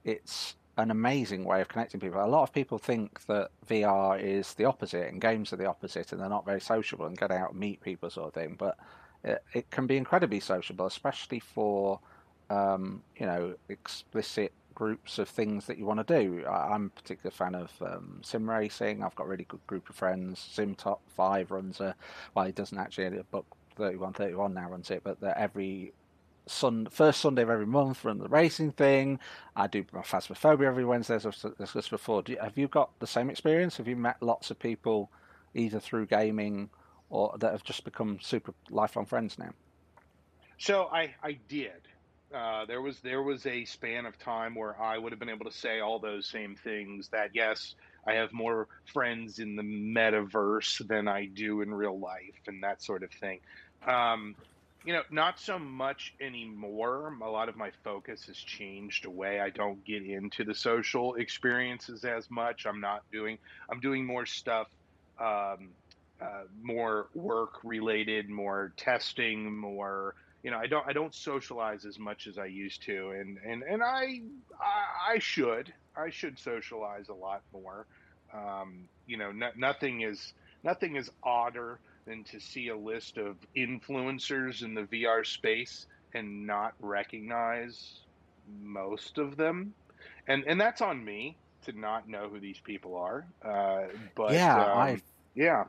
[SPEAKER 1] it's an amazing way of connecting people. A lot of people think that VR is the opposite and games are the opposite and they're not very sociable and get out and meet people sort of thing. But it, it can be incredibly sociable, especially for um, you know explicit groups of things that you want to do. I, am a particular fan of um, sim racing. I've got a really good group of friends. Sim Top Five runs a well, he doesn't actually, but 31 31 now runs it, but every Sun, first Sunday of every month run the racing thing. I do my Phasmophobia every Wednesday, as I've discussed before. You, have you got the same experience? Have you met lots of people either through gaming or that have just become super lifelong friends now?
[SPEAKER 3] So I, I did. Uh, there was there was a span of time where I would have been able to say all those same things. That yes, I have more friends in the metaverse than I do in real life, and that sort of thing. Um, you know, not so much anymore. A lot of my focus has changed away. I don't get into the social experiences as much. I'm not doing. I'm doing more stuff, um, uh, more work related, more testing, more. You know, I don't. I don't socialize as much as I used to, and and and I I, I should. I should socialize a lot more. Um, you know, no, nothing is nothing is odder than to see a list of influencers in the VR space and not recognize most of them. And and that's on me to not know who these people are. Uh, but
[SPEAKER 1] yeah,
[SPEAKER 3] um,
[SPEAKER 1] I
[SPEAKER 3] yeah.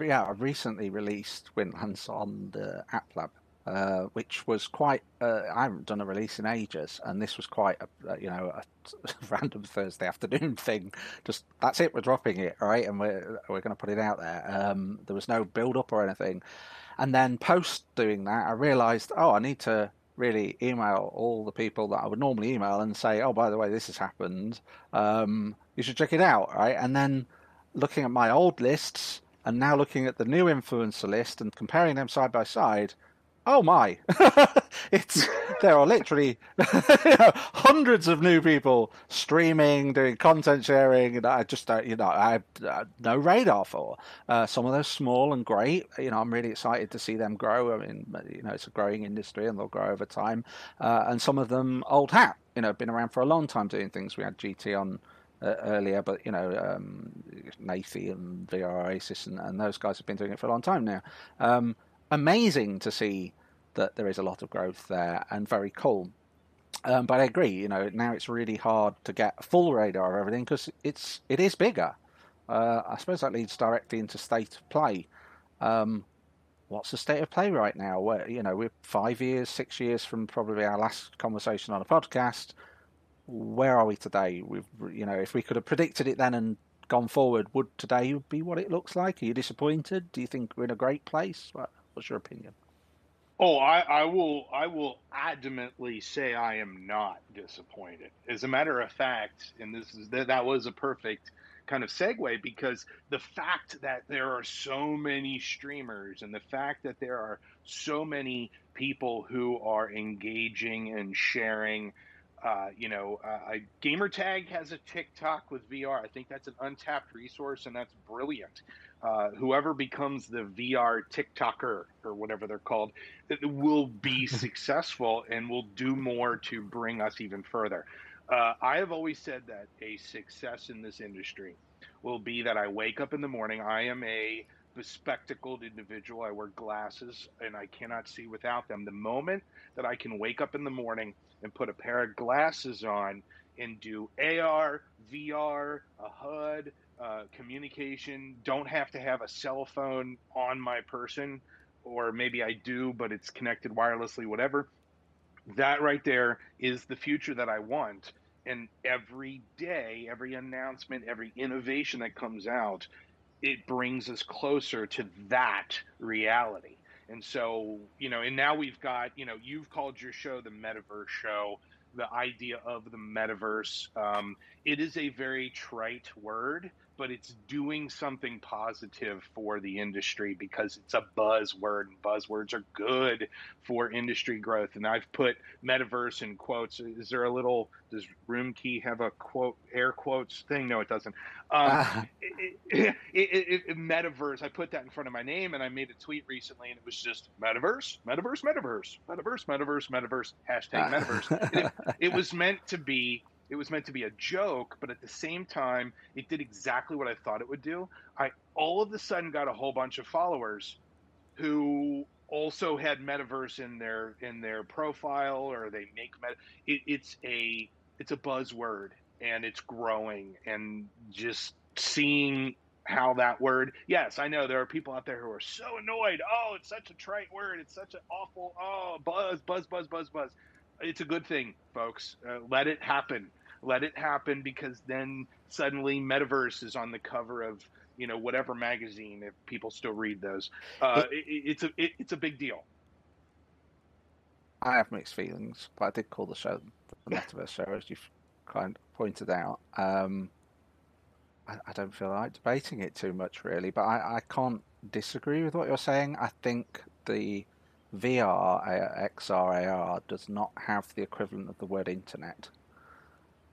[SPEAKER 1] yeah, I recently released Windlands on the App Lab uh, which was quite. Uh, I haven't done a release in ages, and this was quite a, you know a, a random Thursday afternoon thing. Just that's it. We're dropping it, right, and we're we're going to put it out there. Um, there was no build up or anything, and then post doing that, I realised, oh, I need to really email all the people that I would normally email and say, oh, by the way, this has happened. Um, you should check it out, right? And then looking at my old lists and now looking at the new influencer list and comparing them side by side oh my. It's there are literally hundreds of new people streaming doing content sharing and i just don't you know i have uh, no radar for. Uh, some of those small and great you know i'm really excited to see them grow. I mean you know it's a growing industry and they'll grow over time. Uh, and some of them old hat you know been around for a long time doing things. We had gt on uh, earlier, but you know, um, and VR Oasis and, and, those guys have been doing it for a long time now. Um, amazing to see that there is a lot of growth there and very cool. Um, but I agree, you know, now it's really hard to get full radar of everything because it's it is bigger. Uh, I suppose that leads directly into state of play. Um, what's the state of play right now? Where you know we're five years, six years from probably our last conversation on a podcast. Where are we today? We've you know if we could have predicted it then and gone forward, would today be what it looks like? Are you disappointed? Do you think we're in a great place? What's your opinion?
[SPEAKER 3] Oh, I, I will. I will adamantly say I am not disappointed. As a matter of fact, and this is that, that was a perfect kind of segue because the fact that there are so many streamers and the fact that there are so many people who are engaging and sharing uh, you know, uh, Gamertag has a TikTok with VR. I think that's an untapped resource, and that's brilliant. Uh, whoever becomes the VR TikToker or whatever they're called will be successful and will do more to bring us even further. Uh, I have always said that a success in this industry will be that I wake up in the morning. I am a bespectacled individual. I wear glasses and I cannot see without them. The moment that I can wake up in the morning and put a pair of glasses on and do AR, VR, a HUD, uh, communication. Don't have to have a cell phone on my person, or maybe I do, but it's connected wirelessly, whatever. That right there is the future that I want. And every day, every announcement, every innovation that comes out, it brings us closer to that reality. And so, you know, and now we've got, you know, you've called your show the Metaverse Show, the idea of the metaverse. Um, it is a very trite word, but it's doing something positive for the industry because it's a buzzword and buzzwords are good for industry growth. And I've put metaverse in quotes. Is there a little, does Room Key have a quote, air quotes thing? No, it doesn't. Um, uh. it, it, it, metaverse, I put that in front of my name and I made a tweet recently and it was just metaverse, metaverse, metaverse, metaverse, metaverse, metaverse, hashtag metaverse. it was meant to be it was meant to be a joke, but at the same time, it did exactly what I thought it would do. I all of a sudden got a whole bunch of followers who also had metaverse in their in their profile or they make meta. It, it's a it's a buzzword and it's growing and just seeing how that word yes i know there are people out there who are so annoyed oh it's such a trite word it's such an awful oh buzz buzz buzz buzz buzz it's a good thing folks uh, let it happen let it happen because then suddenly metaverse is on the cover of you know whatever magazine if people still read those. Uh, it, it, it's a it, it's a big deal.
[SPEAKER 1] I have mixed feelings but i did call the show the metaverse show as you've kind of pointed out. Um, I, I, don't feel like debating it too much really but I, I can't disagree with what you're saying. I think the VR, XR, AR does not have the equivalent of the word internet.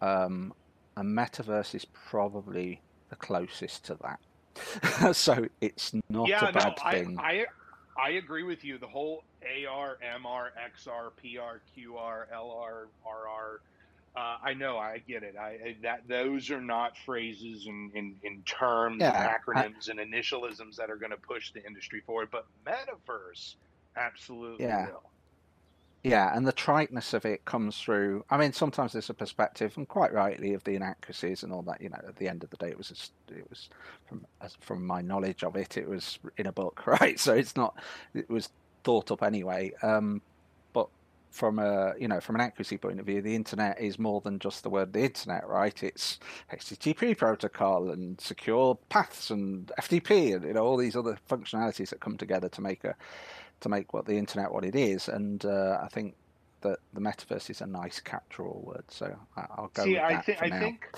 [SPEAKER 1] Um, a metaverse is probably the closest to that. so it's not yeah, a bad no, thing.
[SPEAKER 3] I, I, I agree with you. The whole AR, MR, XR, PR, QR, LR, RR. Uh, I know, I get it. I that those are not phrases and in, in, in, terms yeah, and acronyms I, and initialisms that are going to push the industry forward. But metaverse, absolutely yeah. will.
[SPEAKER 1] Yeah, and the triteness of it comes through. I mean, sometimes there's a perspective, and quite rightly, of the inaccuracies and all that. You know, at the end of the day, it was it was from from my knowledge of it, it was in a book, right? So it's not, it was thought up anyway. Um, but from a you know from an accuracy point of view, the internet is more than just the word the internet, right? It's HTTP protocol and secure paths and FTP and you know all these other functionalities that come together to make a to make what the internet what it is. And uh, I think that the metaverse is a nice catch-all word. So I'll go. See, I, th- I
[SPEAKER 3] think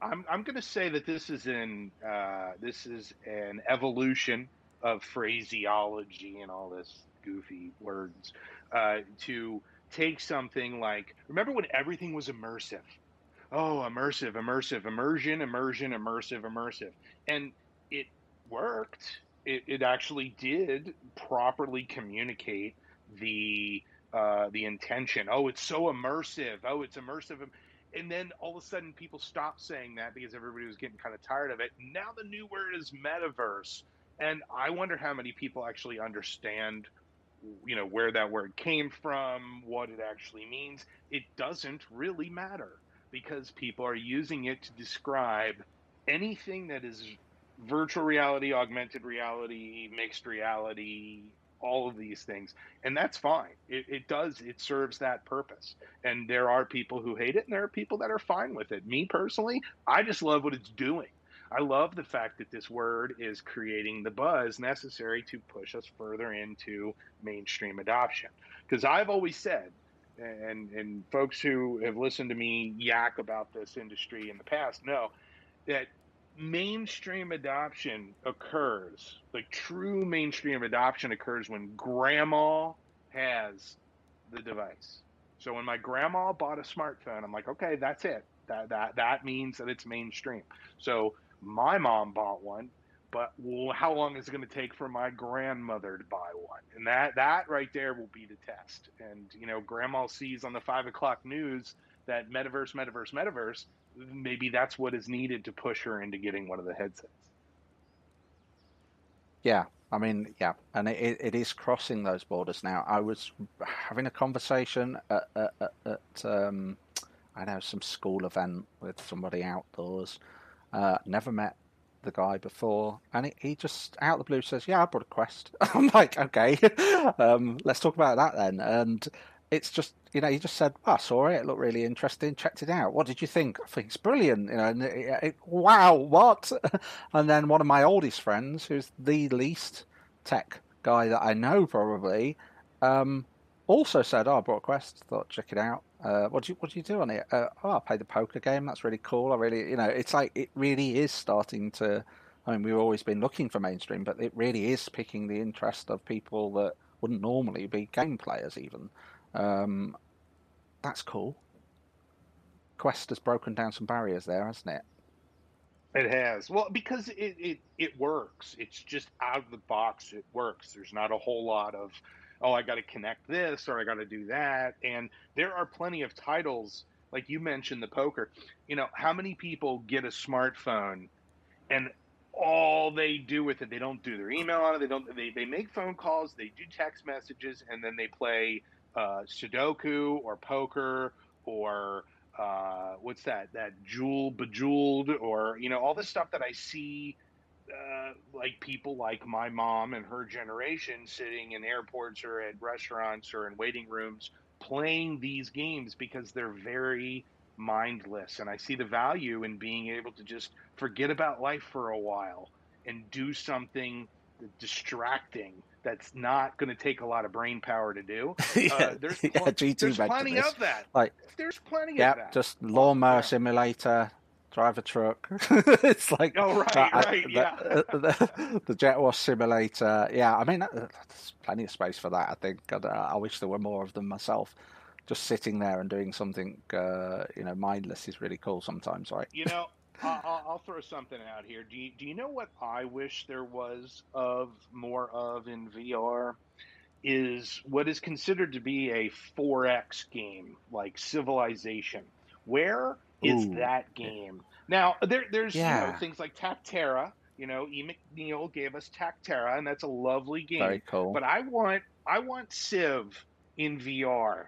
[SPEAKER 3] I'm I'm going to say that this is an uh, this is an evolution of phraseology and all this goofy words uh, to take something like remember when everything was immersive oh immersive immersive immersion immersion immersive immersive and it worked it, it actually did properly communicate the uh, the intention. Oh, it's so immersive. Oh, it's immersive. And then all of a sudden, people stopped saying that because everybody was getting kind of tired of it. Now the new word is metaverse, and I wonder how many people actually understand, you know, where that word came from, what it actually means. It doesn't really matter because people are using it to describe anything that is virtual reality, augmented reality, mixed reality, all of these things. And that's fine. It, it, does, it serves that purpose. And there are people who hate it and there are people that are fine with it. Me personally, I just love what it's doing. I love the fact that this word is creating the buzz necessary to push us further into mainstream adoption. Because I've always said, and, and folks who have listened to me yak about this industry in the past know that mainstream adoption occurs, like true mainstream adoption occurs when grandma has the device. So when my grandma bought a smartphone, I'm like, okay, that's it. That that that means that it's mainstream. So my mom bought one, but well, how long is it going to take for my grandmother to buy one? And that that right there will be the test. And you know, grandma sees on the five o'clock news that metaverse, metaverse, metaverse maybe that's what is needed to push her into getting one of the headsets.
[SPEAKER 1] Yeah, I mean, yeah, and it, it is crossing those borders now. I was having a conversation at, at, at um, I know some school event with somebody outdoors. Uh, never met the guy before, and he, he just out of the blue says, "Yeah, I bought a Quest." I'm like, "Okay, um, let's talk about that then." And it's just you know, you just said, oh, "I saw it. It looked really interesting. Checked it out. What did you think?" I think it's brilliant. You know, and it, it, wow, what? and then one of my oldest friends, who's the least tech guy that I know probably, um, also said, "Oh, I bought Quest. Thought check it out. Uh, what do you what do you do on it? Uh, oh, I played the poker game. That's really cool. I really, you know, it's like it really is starting to. I mean, we've always been looking for mainstream, but it really is picking the interest of people that wouldn't normally be game players. Even um, that's cool. Quest has broken down some barriers there, hasn't it?
[SPEAKER 3] It has. Well, because it, it, it works. It's just out of the box. It works. There's not a whole lot of, oh, I got to connect this or I got to do that. And there are plenty of titles, like you mentioned the poker. You know, how many people get a smartphone and all they do with it, they don't do their email on it. They don't, they, they make phone calls, they do text messages, and then they play uh, Sudoku or poker or uh, what's that that jewel bejeweled or you know all the stuff that I see uh, like people like my mom and her generation sitting in airports or at restaurants or in waiting rooms playing these games because they're very mindless. And I see the value in being able to just forget about life for a while and do something distracting that's not going to take a lot of brain power to do.
[SPEAKER 1] yeah, uh, there's, pl- yeah,
[SPEAKER 3] there's plenty of that. Like there's plenty
[SPEAKER 1] yeah,
[SPEAKER 3] of that.
[SPEAKER 1] just lawnmower yeah. simulator, drive a truck. it's like
[SPEAKER 3] oh right, uh, right, yeah.
[SPEAKER 1] The, the, the, jet wash simulator. Yeah, I mean, uh, there's plenty of space for that. I think. I, uh, I wish there were more of them myself. Just sitting there and doing something, uh, you know, mindless is really cool sometimes, right?
[SPEAKER 3] You know, I'll, I'll, throw something out here. Do you, do you know what I wish there was of more of in VR? Is what is considered to be a 4X game, like Civilization. Where is Ooh. that game? Now, there, there's yeah. you know, things like Tactera. You know, E. McNeill gave us Tactera, and that's a lovely game.
[SPEAKER 1] Very cool.
[SPEAKER 3] But I want I want Civ in VR.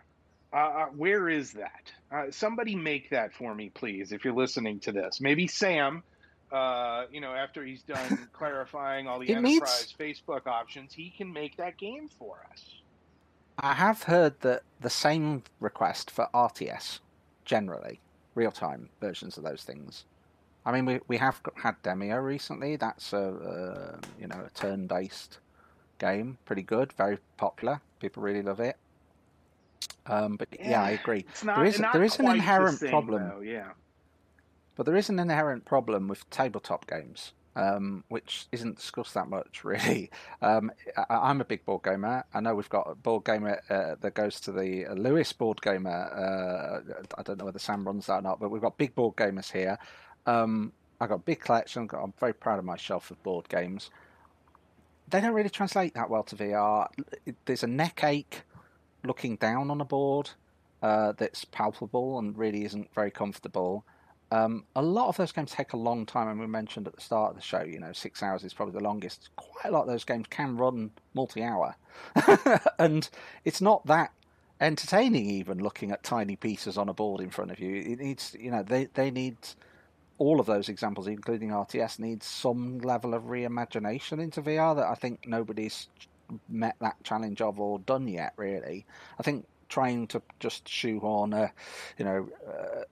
[SPEAKER 3] Uh, uh, where is that? Uh, somebody make that for me, please, if you're listening to this. Maybe Sam, uh, you know, after he's done clarifying all the it enterprise needs... Facebook options, he can make that game for us.
[SPEAKER 1] I have heard that the same request for RTS, generally, real time versions of those things. I mean, we, we have had Demeo recently. That's a, uh, you know a turn based game, pretty good, very popular. People really love it. Um, but yeah, yeah, I agree.
[SPEAKER 3] Not, there is there is an
[SPEAKER 1] inherent
[SPEAKER 3] same,
[SPEAKER 1] problem.
[SPEAKER 3] Though, yeah.
[SPEAKER 1] But there is an inherent problem with tabletop games, um, which isn't discussed that much, really. Um, I, am a big board gamer. I know we've got a board gamer uh, that goes to the Lewis board gamer. Uh, I don't know whether Sam runs that or not, but we've got big board gamers here. Um, I've got a big collection. I'm very proud of my shelf of board games. They don't really translate that well to VR. There's a neck ache looking down on a board uh, that's palpable and really isn't very comfortable. Um, a lot of those games take a long time, and we mentioned at the start of the show, you know, six hours is probably the longest. Quite a lot of those games can run multi-hour, and it's not that entertaining. Even looking at tiny pieces on a board in front of you, it needs, you know, they they need all of those examples, including RTS, needs some level of reimagination into VR that I think nobody's met that challenge of or done yet. Really, I think trying to just shoehorn a, you know, uh,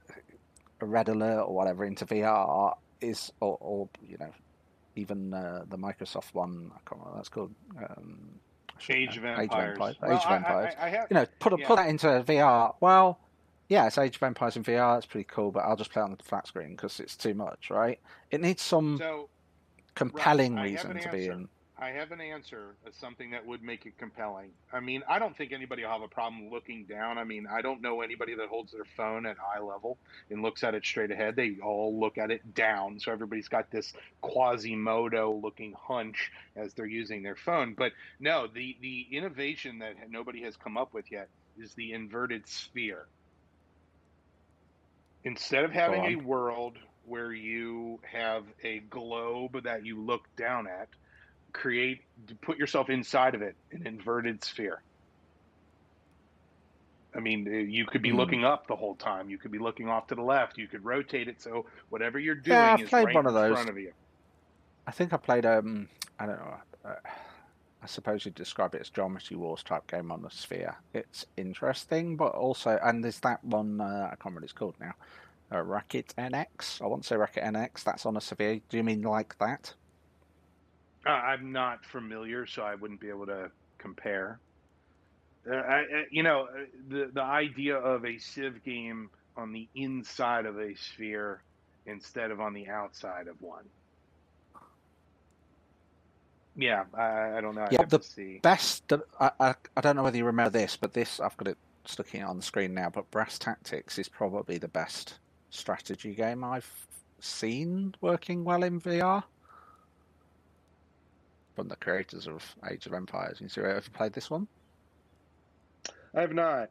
[SPEAKER 1] a red alert or whatever into VR is, or, or you know, even uh, the Microsoft one. I can't remember what that's called. Um,
[SPEAKER 3] Age of Empires. Age of Empires.
[SPEAKER 1] Well, Age of Empires.
[SPEAKER 3] I, I, I have,
[SPEAKER 1] you know, put yeah. put that into VR. Well, yeah, it's Age of Empires in VR. That's pretty cool, but I'll just play it on the flat screen because it's too much, right? It needs some
[SPEAKER 3] so,
[SPEAKER 1] compelling reason to be in.
[SPEAKER 3] I have an answer as something that would make it compelling. I mean, I don't think anybody will have a problem looking down. I mean, I don't know anybody that holds their phone at eye level and looks at it straight ahead. They all look at it down. So everybody's got this Quasimodo looking hunch as they're using their phone. But no, the, the innovation that nobody has come up with yet is the inverted sphere. Instead of having a world where you have a globe that you look down at, create put yourself inside of it an inverted sphere i mean uh, you could be mm. looking up the whole time you could be looking off to the left you could rotate it so whatever you're doing yeah, is right one of those. in front of you
[SPEAKER 1] i think i played um i don't know uh, I suppose you'd describe it as geometry wars type game on the sphere. It's interesting, but also, and there's that one uh, I can't remember what it's called now. Uh, Racket NX. I want to say Racket NX. That's on a sphere. Do you mean like that?
[SPEAKER 3] Uh, I'm not familiar, so I wouldn't be able to compare. Uh, I, you know, uh, the the idea of a Civ game on the inside of a sphere instead of on the outside of one. Yeah, I, I don't know. i
[SPEAKER 1] yeah, the best. I, I, I don't know whether you remember this, but this I've got it stuck here on the screen now. But Brass Tactics is probably the best strategy game I've seen working well in VR from the creators of Age of Empires. You see, have you played this one?
[SPEAKER 3] I have not.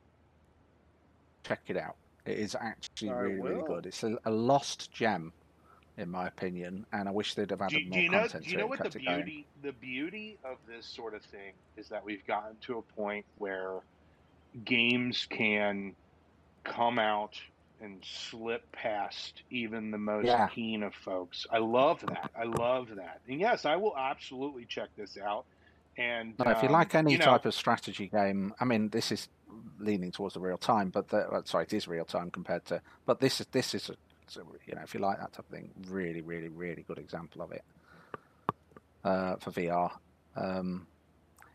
[SPEAKER 1] Check it out. It is actually I really, will. really good. It's a, a, lost gem, in my opinion, and I wish they'd have added do, more do you know, content.
[SPEAKER 3] Do you know what the beauty? The beauty of this sort of thing is that we've gotten to a point where games can come out and slip past even the most yeah. keen of folks. I love that. I love that. And yes, I will absolutely check this out. And
[SPEAKER 1] no, if you um, like any you know, type of strategy game, I mean, this is leaning towards the real time, but the, uh, sorry, it is real time compared to. But this is this is a, you know, if you like that type of thing, really, really, really good example of it uh, for VR. Um,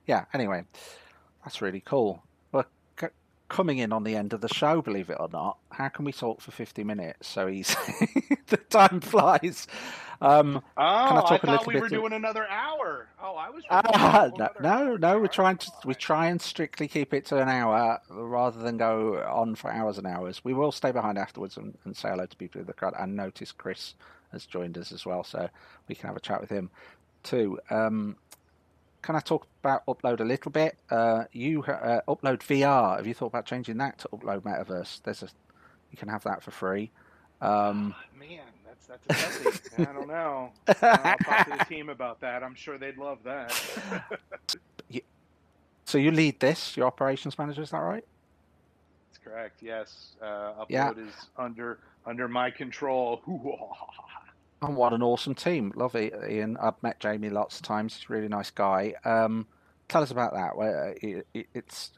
[SPEAKER 1] yeah. Anyway, that's really cool coming in on the end of the show, believe it or not. How can we talk for 50 minutes so easy? the time flies. Um,
[SPEAKER 3] oh, I, I thought we were doing another hour. Oh, I was. Uh,
[SPEAKER 1] no, no, no, we're trying to we try and strictly keep it to an hour rather than go on for hours and hours. We will stay behind afterwards and, and say hello to people in the crowd. And notice Chris has joined us as well, so we can have a chat with him too. Um, can I talk about upload a little bit? Uh, you uh, upload VR. Have you thought about changing that to upload metaverse? There's a you can have that for free. Um,
[SPEAKER 3] oh, man, that's that's a I don't know. I'll talk to the team about that. I'm sure they'd love that.
[SPEAKER 1] so you lead this, your operations manager, is that right?
[SPEAKER 3] That's correct. Yes, uh, upload yeah. is under under my control.
[SPEAKER 1] And what an awesome team. Love it, Ian. I've met Jamie lots of times. He's a really nice guy. Um, tell us about that. Well, it, it, it's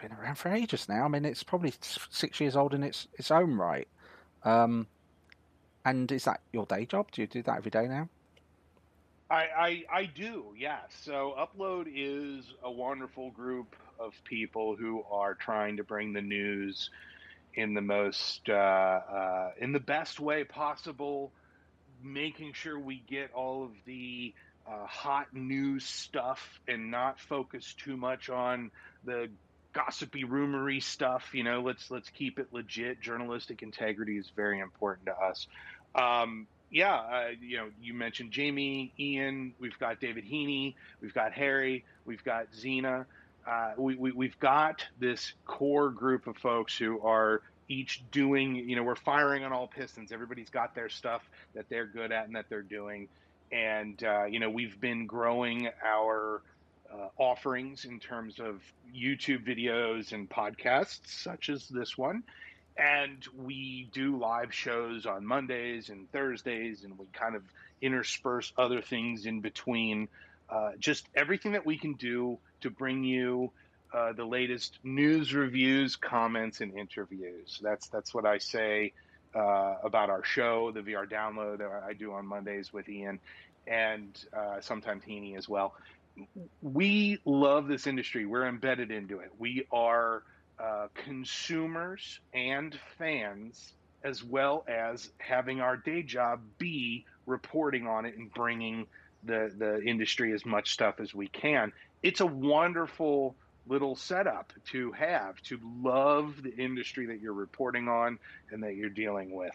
[SPEAKER 1] been around for ages now. I mean, it's probably six years old in its, its own right. Um, and is that your day job? Do you do that every day now?
[SPEAKER 3] I, I, I do, yes. So Upload is a wonderful group of people who are trying to bring the news in the most uh, uh, in the best way possible making sure we get all of the uh, hot news stuff and not focus too much on the gossipy rumory stuff you know let's let's keep it legit. Journalistic integrity is very important to us. Um, yeah uh, you know you mentioned jamie ian we've got david heaney we've got harry we've got Zeena. Uh, we, we, we've got this core group of folks who are each doing, you know, we're firing on all pistons. Everybody's got their stuff that they're good at and that they're doing. And, uh, you know, we've been growing our uh, offerings in terms of YouTube videos and podcasts, such as this one. And we do live shows on Mondays and Thursdays, and we kind of intersperse other things in between. Uh, just everything that we can do to bring you uh, the latest news, reviews, comments, and interviews. That's that's what I say uh, about our show, the VR download that I do on Mondays with Ian, and uh, sometimes Heaney as well. We love this industry. We're embedded into it. We are uh, consumers and fans, as well as having our day job be reporting on it and bringing the the industry as much stuff as we can. It's a wonderful little setup to have to love the industry that you're reporting on and that you're dealing with.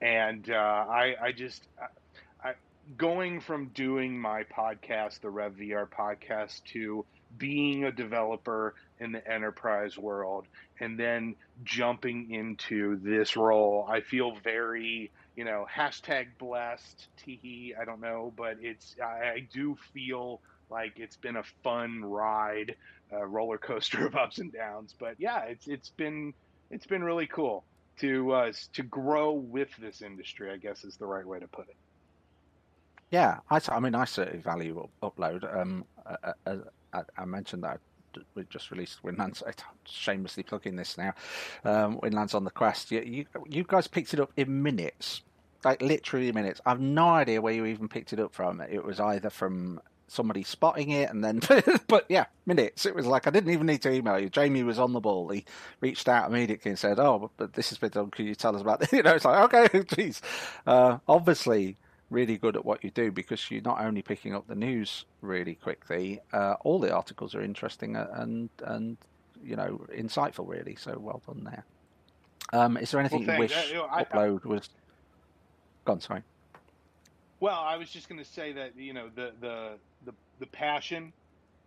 [SPEAKER 3] And uh, I, I just, I, I, going from doing my podcast, the Rev VR podcast, to being a developer in the enterprise world and then jumping into this role, I feel very, you know, hashtag blessed, teehee, I don't know, but it's, I, I do feel like it's been a fun ride uh, roller coaster of ups and downs. But yeah, it's it's been it's been really cool to uh, to grow with this industry. I guess is the right way to put it.
[SPEAKER 1] Yeah, I, I mean, I certainly value upload. Um, I, I, I mentioned that we just released Windlands. I'm shamelessly plugging this now. Um, Windlands on the Quest. You, you, you guys picked it up in minutes, like literally minutes. I've no idea where you even picked it up from. It was either from somebody spotting it, and then, but yeah, minutes. It was like I didn't even need to email you. Jamie was on the ball. He reached out immediately and said, "Oh, but this has been done. Can you tell us about this?" You know, it's like okay, geez. Uh, obviously, really good at what you do because you're not only picking up the news really quickly. Uh, all the articles are interesting and and you know insightful, really. So well done there. Um, is there anything well, you wish uh, you know, I, upload was? Gone. Sorry.
[SPEAKER 3] Well, I was just going to say that you know the, the the passion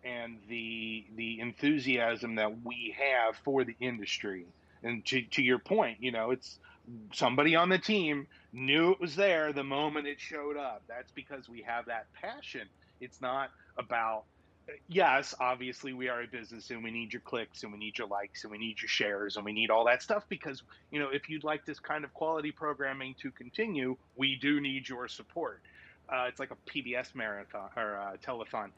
[SPEAKER 3] and the the enthusiasm that we have for the industry, and to to your point, you know, it's somebody on the team knew it was there the moment it showed up. That's because we have that passion. It's not about yes, obviously we are a business and we need your clicks and we need your likes and we need your shares and we need all that stuff because, you know, if you'd like this kind of quality programming to continue, we do need your support. Uh, it's like a PBS marathon or uh, telethon.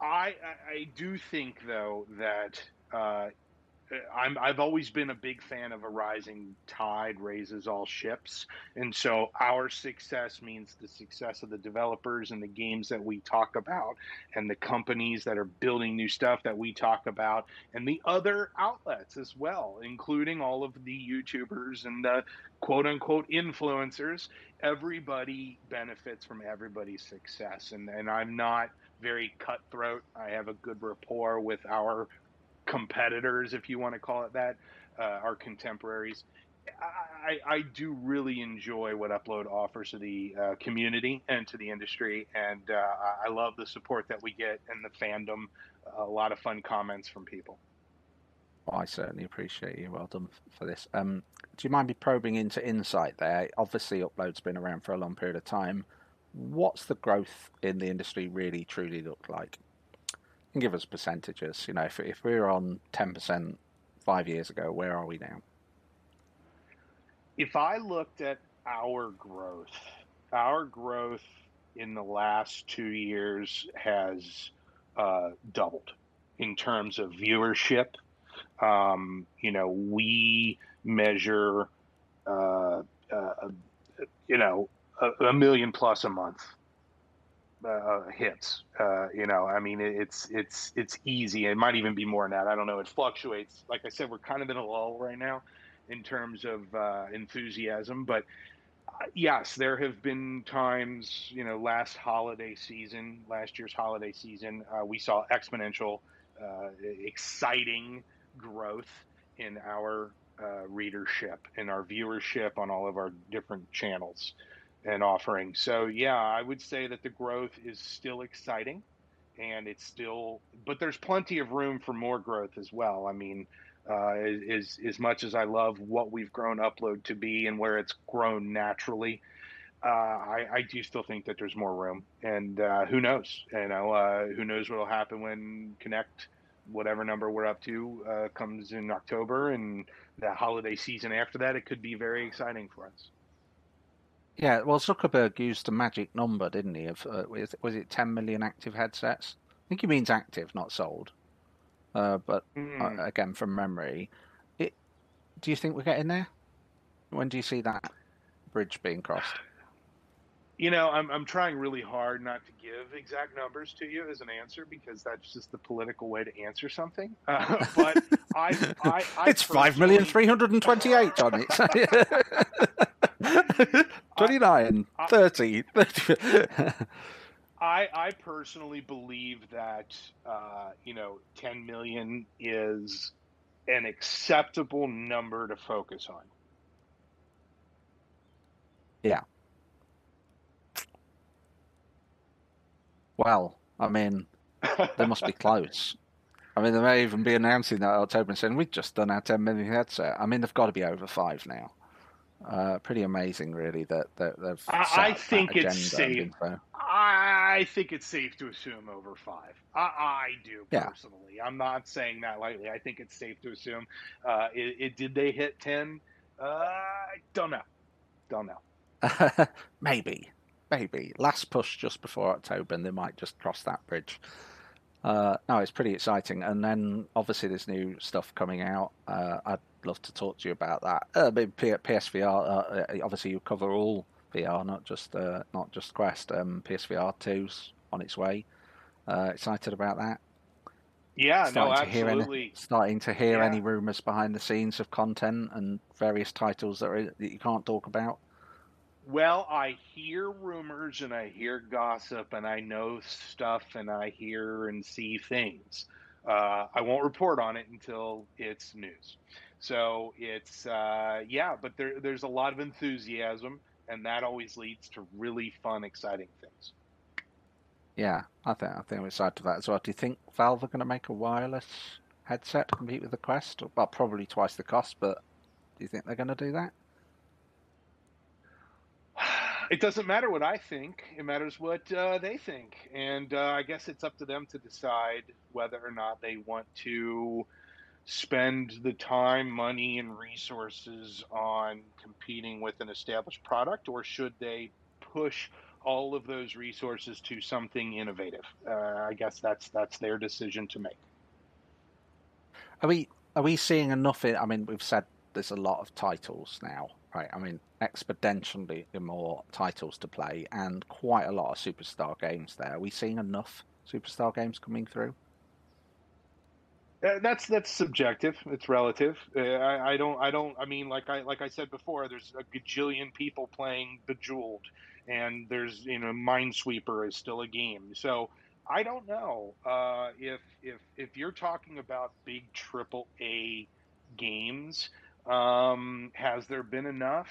[SPEAKER 3] I, I do think though that uh, Uh, I'm, I've always been a big fan of a rising tide raises all ships. And so our success means the success of the developers and the games that we talk about, and the companies that are building new stuff that we talk about, and the other outlets as well, including all of the YouTubers and the quote unquote influencers. Everybody benefits from everybody's success. And, and I'm not very cutthroat. I have a good rapport with our competitors, if you want to call it that, uh, our contemporaries. I, I, do really enjoy what Upload offers to the uh, community and to the industry, and uh, I love the support that we get and the fandom. A lot of fun comments from people.
[SPEAKER 1] Well, I certainly appreciate you. Well done for this. Um, do you mind me probing into Insight there? Obviously, Upload's been around for a long period of time. What's the growth in the industry really truly look like? And give us percentages. You know, if if we were on ten percent five years ago, where are we now?
[SPEAKER 3] If I looked at our growth, our growth in the last two years has uh, doubled in terms of viewership. Um, you know, we measure, uh, uh, you know, a, a million plus a month uh, hits. Uh, you know, I mean, it's it's it's easy. It might even be more than that. I don't know. It fluctuates. Like I said, we're kind of in a lull right now in terms of uh, enthusiasm. But uh, yes, there have been times. You know, last holiday season, last year's holiday season, uh, we saw exponential, uh, exciting growth in our readership and our viewership on all of our different channels and offering. So yeah, I would say that the growth is still exciting and it's still but there's plenty of room for more growth as well. I mean, uh, as as much as I love what we've grown upload to be and where it's grown naturally, uh, I, I do still think that there's more room. And uh, who knows? You know, uh, who knows what will happen when Connect, whatever number we're up to, uh, comes in October and the holiday season after that. It could be very exciting for us.
[SPEAKER 1] Yeah, well, Zuckerberg used a magic number, didn't he? Of uh, was, was it 10 million active headsets? I think he means active, not sold. Uh, but mm. uh, hmm. again, from memory, it. Do you think we're getting there? When do you see that bridge being crossed?
[SPEAKER 3] You know, I'm I'm trying really hard not to give exact numbers to you as an answer because that's just the political way to answer something. Uh, but I, I, I
[SPEAKER 1] it's five million three hundred and twenty-eight on it. 29, I, 30.
[SPEAKER 3] I, I personally believe that, uh, you know, 10 million is an acceptable number to focus on.
[SPEAKER 1] Yeah. Well, I mean, they must be close. I mean, they may even be announcing that October and saying, we've just done our 10 million headset. I mean, they've got to be over five now. Uh, pretty amazing, really. That, that they've. I,
[SPEAKER 3] I think it's safe. I think it's safe to assume over five. I, I do personally. Yeah. I'm not saying that lightly. I think it's safe to assume. Uh, it, it, did they hit ten? Uh, I don't know. Don't know.
[SPEAKER 1] maybe, maybe last push just before October, and they might just cross that bridge. Uh, no, it's pretty exciting. And then obviously there's new stuff coming out. Uh, I'd love to talk to you about that. Uh, PSVR, uh, uh, obviously you cover all VR, not just uh, not just Quest. Um, PSVR 2's on its way. Uh, excited about that?
[SPEAKER 3] Yeah, starting no, absolutely.
[SPEAKER 1] To any, starting to hear yeah. any rumors behind the scenes of content and various titles that, are, that you can't talk about.
[SPEAKER 3] Well, I hear rumors and I hear gossip and I know stuff and I hear and see things. Uh, I won't report on it until it's news. So it's uh, yeah, but there, there's a lot of enthusiasm, and that always leads to really fun, exciting things.
[SPEAKER 1] Yeah, I think I think I'm excited for that as well. Do you think Valve are going to make a wireless headset compete with the Quest? Well, probably twice the cost, but do you think they're going to do that?
[SPEAKER 3] It doesn't matter what I think; it matters what uh, they think, and uh, I guess it's up to them to decide whether or not they want to spend the time, money, and resources on competing with an established product, or should they push all of those resources to something innovative? Uh, I guess that's that's their decision to make.
[SPEAKER 1] Are we are we seeing enough? In, I mean, we've said there's a lot of titles now, right? I mean, exponentially more titles to play and quite a lot of superstar games there. Are we seeing enough superstar games coming through?
[SPEAKER 3] Uh, that's that's subjective. It's relative. Uh, I, I, don't. I don't. I mean, like I like I said before, there's a gajillion people playing Bejeweled, and there's you know Minesweeper is still a game. So I don't know uh, if if if you're talking about big triple A games. Um, has there been enough?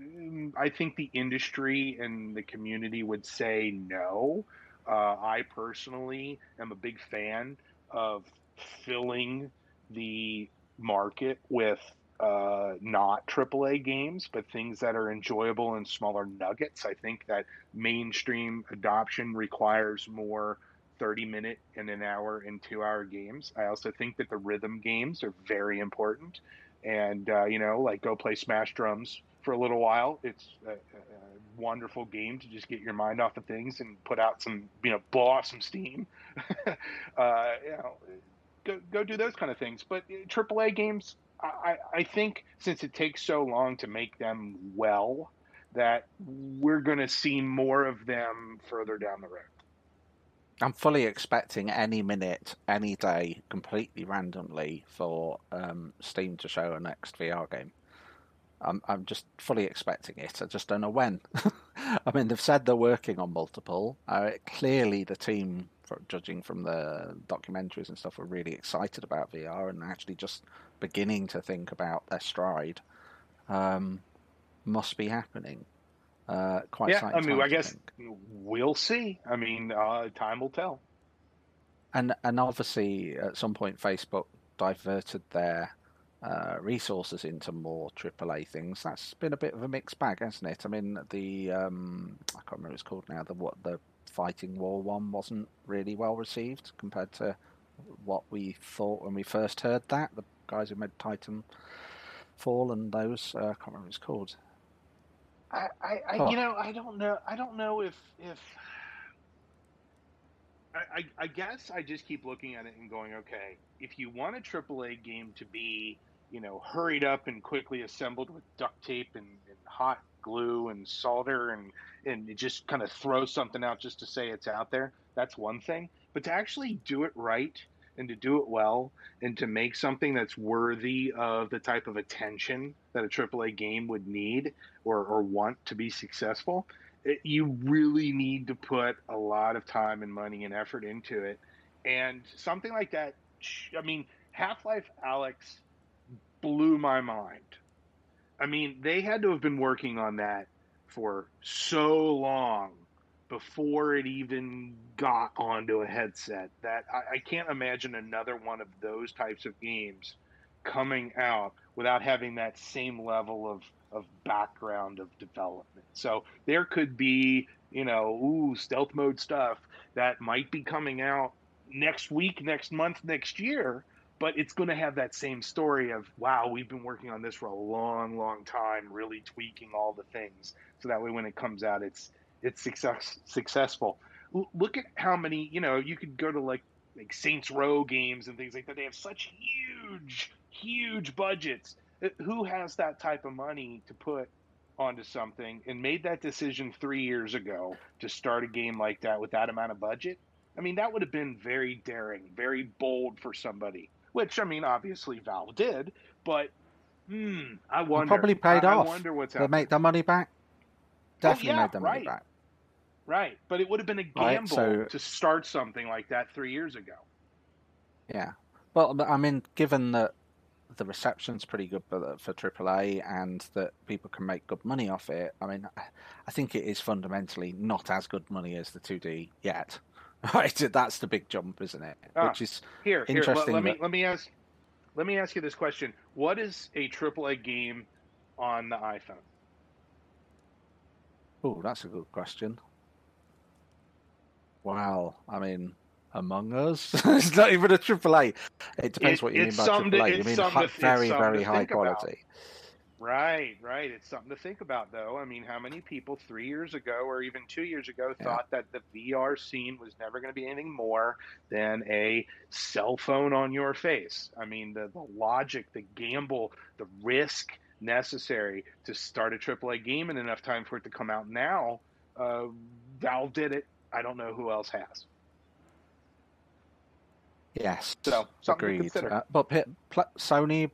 [SPEAKER 3] Mm, I think the industry and the community would say no. Uh, I personally am a big fan of filling the market with uh, not AAA games, but things that are enjoyable and smaller nuggets. I think that mainstream adoption requires more 30 minute and an hour and two hour games. I also think that the rhythm games are very important. And, uh, you know, like go play Smash Drums for a little while. It's a, a, wonderful game to just get your mind off of things and put out some, you know, blow off some steam. uh, you know, go, go do those kind of things. But AAA uh, games, I, I think since it takes so long to make them well, that we're going to see more of them further down the road.
[SPEAKER 1] I'm fully expecting any minute, any day, completely randomly for um, Steam to show a next VR game. I'm, I'm just fully expecting it. I just don't know when. I mean, they've said they're working on multiple. Uh, clearly, the team judging from the documentaries and stuff, are really excited about VR and actually just beginning to think about their stride. Um, must be happening. Uh, quite
[SPEAKER 3] yeah, I mean, I guess we'll see. I mean, uh, time will tell.
[SPEAKER 1] And and obviously, at some point, Facebook diverted their uh, resources into more AAA things. That's been a bit of a mixed bag, hasn't it? I mean, the um, I can't remember what it's called now. The what the Fighting War one wasn't really well received compared to what we thought when we first heard that. The guys who made Titan Fall and those, uh, I can't remember what it's called.
[SPEAKER 3] I, I, I oh. you know, I don't know. I don't know if if. I, I, I guess I just keep looking at it and going, okay, if you want a AAA game to be, you know, hurried up and quickly assembled with duct tape and, and hot glue and solder and and just kind of throw something out just to say it's out there that's one thing but to actually do it right and to do it well and to make something that's worthy of the type of attention that a AAA game would need or, or want to be successful, it, you really need to put a lot of time and money and effort into it. And something like that, I mean, Half Life Alyx blew my mind. I mean, they had to have been working on that for so long before it even got onto a headset that I, I, can't imagine another one of those types of games coming out without having that same level of, of background of development. So there could be, you know, ooh, stealth mode stuff that might be coming out next week, next month, next year but it's going to have that same story of wow we've been working on this for a long long time really tweaking all the things so that way when it comes out it's it's success successful L- look at how many you know you could go to like like saints row games and things like that they have such huge huge budgets uh, who has that type of money to put onto something and made that decision three years ago to start a game like that with that amount of budget I mean, that would have been very daring, very bold for somebody. Which I mean, obviously Valve did, but hmm, I wonder.
[SPEAKER 1] probably paid
[SPEAKER 3] I,
[SPEAKER 1] off.
[SPEAKER 3] I wonder what's
[SPEAKER 1] they make their money back. Definitely
[SPEAKER 3] oh, yeah,
[SPEAKER 1] made their money
[SPEAKER 3] right.
[SPEAKER 1] back.
[SPEAKER 3] Right, but it would have been a
[SPEAKER 1] Right,
[SPEAKER 3] gamble
[SPEAKER 1] so-
[SPEAKER 3] to start something like that three years ago.
[SPEAKER 1] Yeah. Well, I mean, given that the reception's pretty good for for AAA and that people can make good money off it, I mean, I think it is fundamentally not as good money as the 2D yet. Right, that's the big jump, isn't it?
[SPEAKER 3] Ah,
[SPEAKER 1] Which is
[SPEAKER 3] Here, here. Let, let me let me ask let me ask you this question: What is a AAA game on the iPhone?
[SPEAKER 1] oh, that's a good question. Wow, I mean, Among Us, it's not even a AAA. It depends
[SPEAKER 3] It-
[SPEAKER 1] what you mean by
[SPEAKER 3] to-
[SPEAKER 1] AAA. You mean hi-
[SPEAKER 3] to-
[SPEAKER 1] very, very high
[SPEAKER 3] think about.
[SPEAKER 1] quality.
[SPEAKER 3] Right, right. It's something to think about, though. I mean, how many people three years ago or even two years ago
[SPEAKER 1] Yeah.
[SPEAKER 3] thought that the VR scene was never going to be anything more than a cell phone on your face? I mean, the, the logic, the gamble, the risk necessary to start a AAA game in enough time for it to come out now. Uh, Valve did it. I don't know who else has.
[SPEAKER 1] Yes,
[SPEAKER 3] So,
[SPEAKER 1] agreed. Uh, but P- Pl- Sony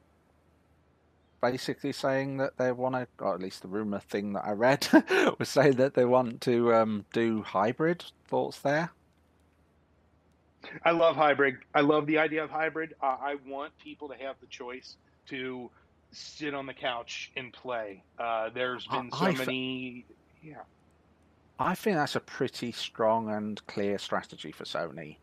[SPEAKER 1] basically saying that they want to, or at least the rumor thing that I read was saying that they want to um, do hybrid. Thoughts there?
[SPEAKER 3] I love hybrid. I love the idea of hybrid. Uh, I want people to have the choice to sit on the couch and play. Uh, there's
[SPEAKER 1] I-
[SPEAKER 3] been so
[SPEAKER 1] I f-
[SPEAKER 3] many. Yeah,
[SPEAKER 1] I think that's a pretty strong and clear strategy for Sony.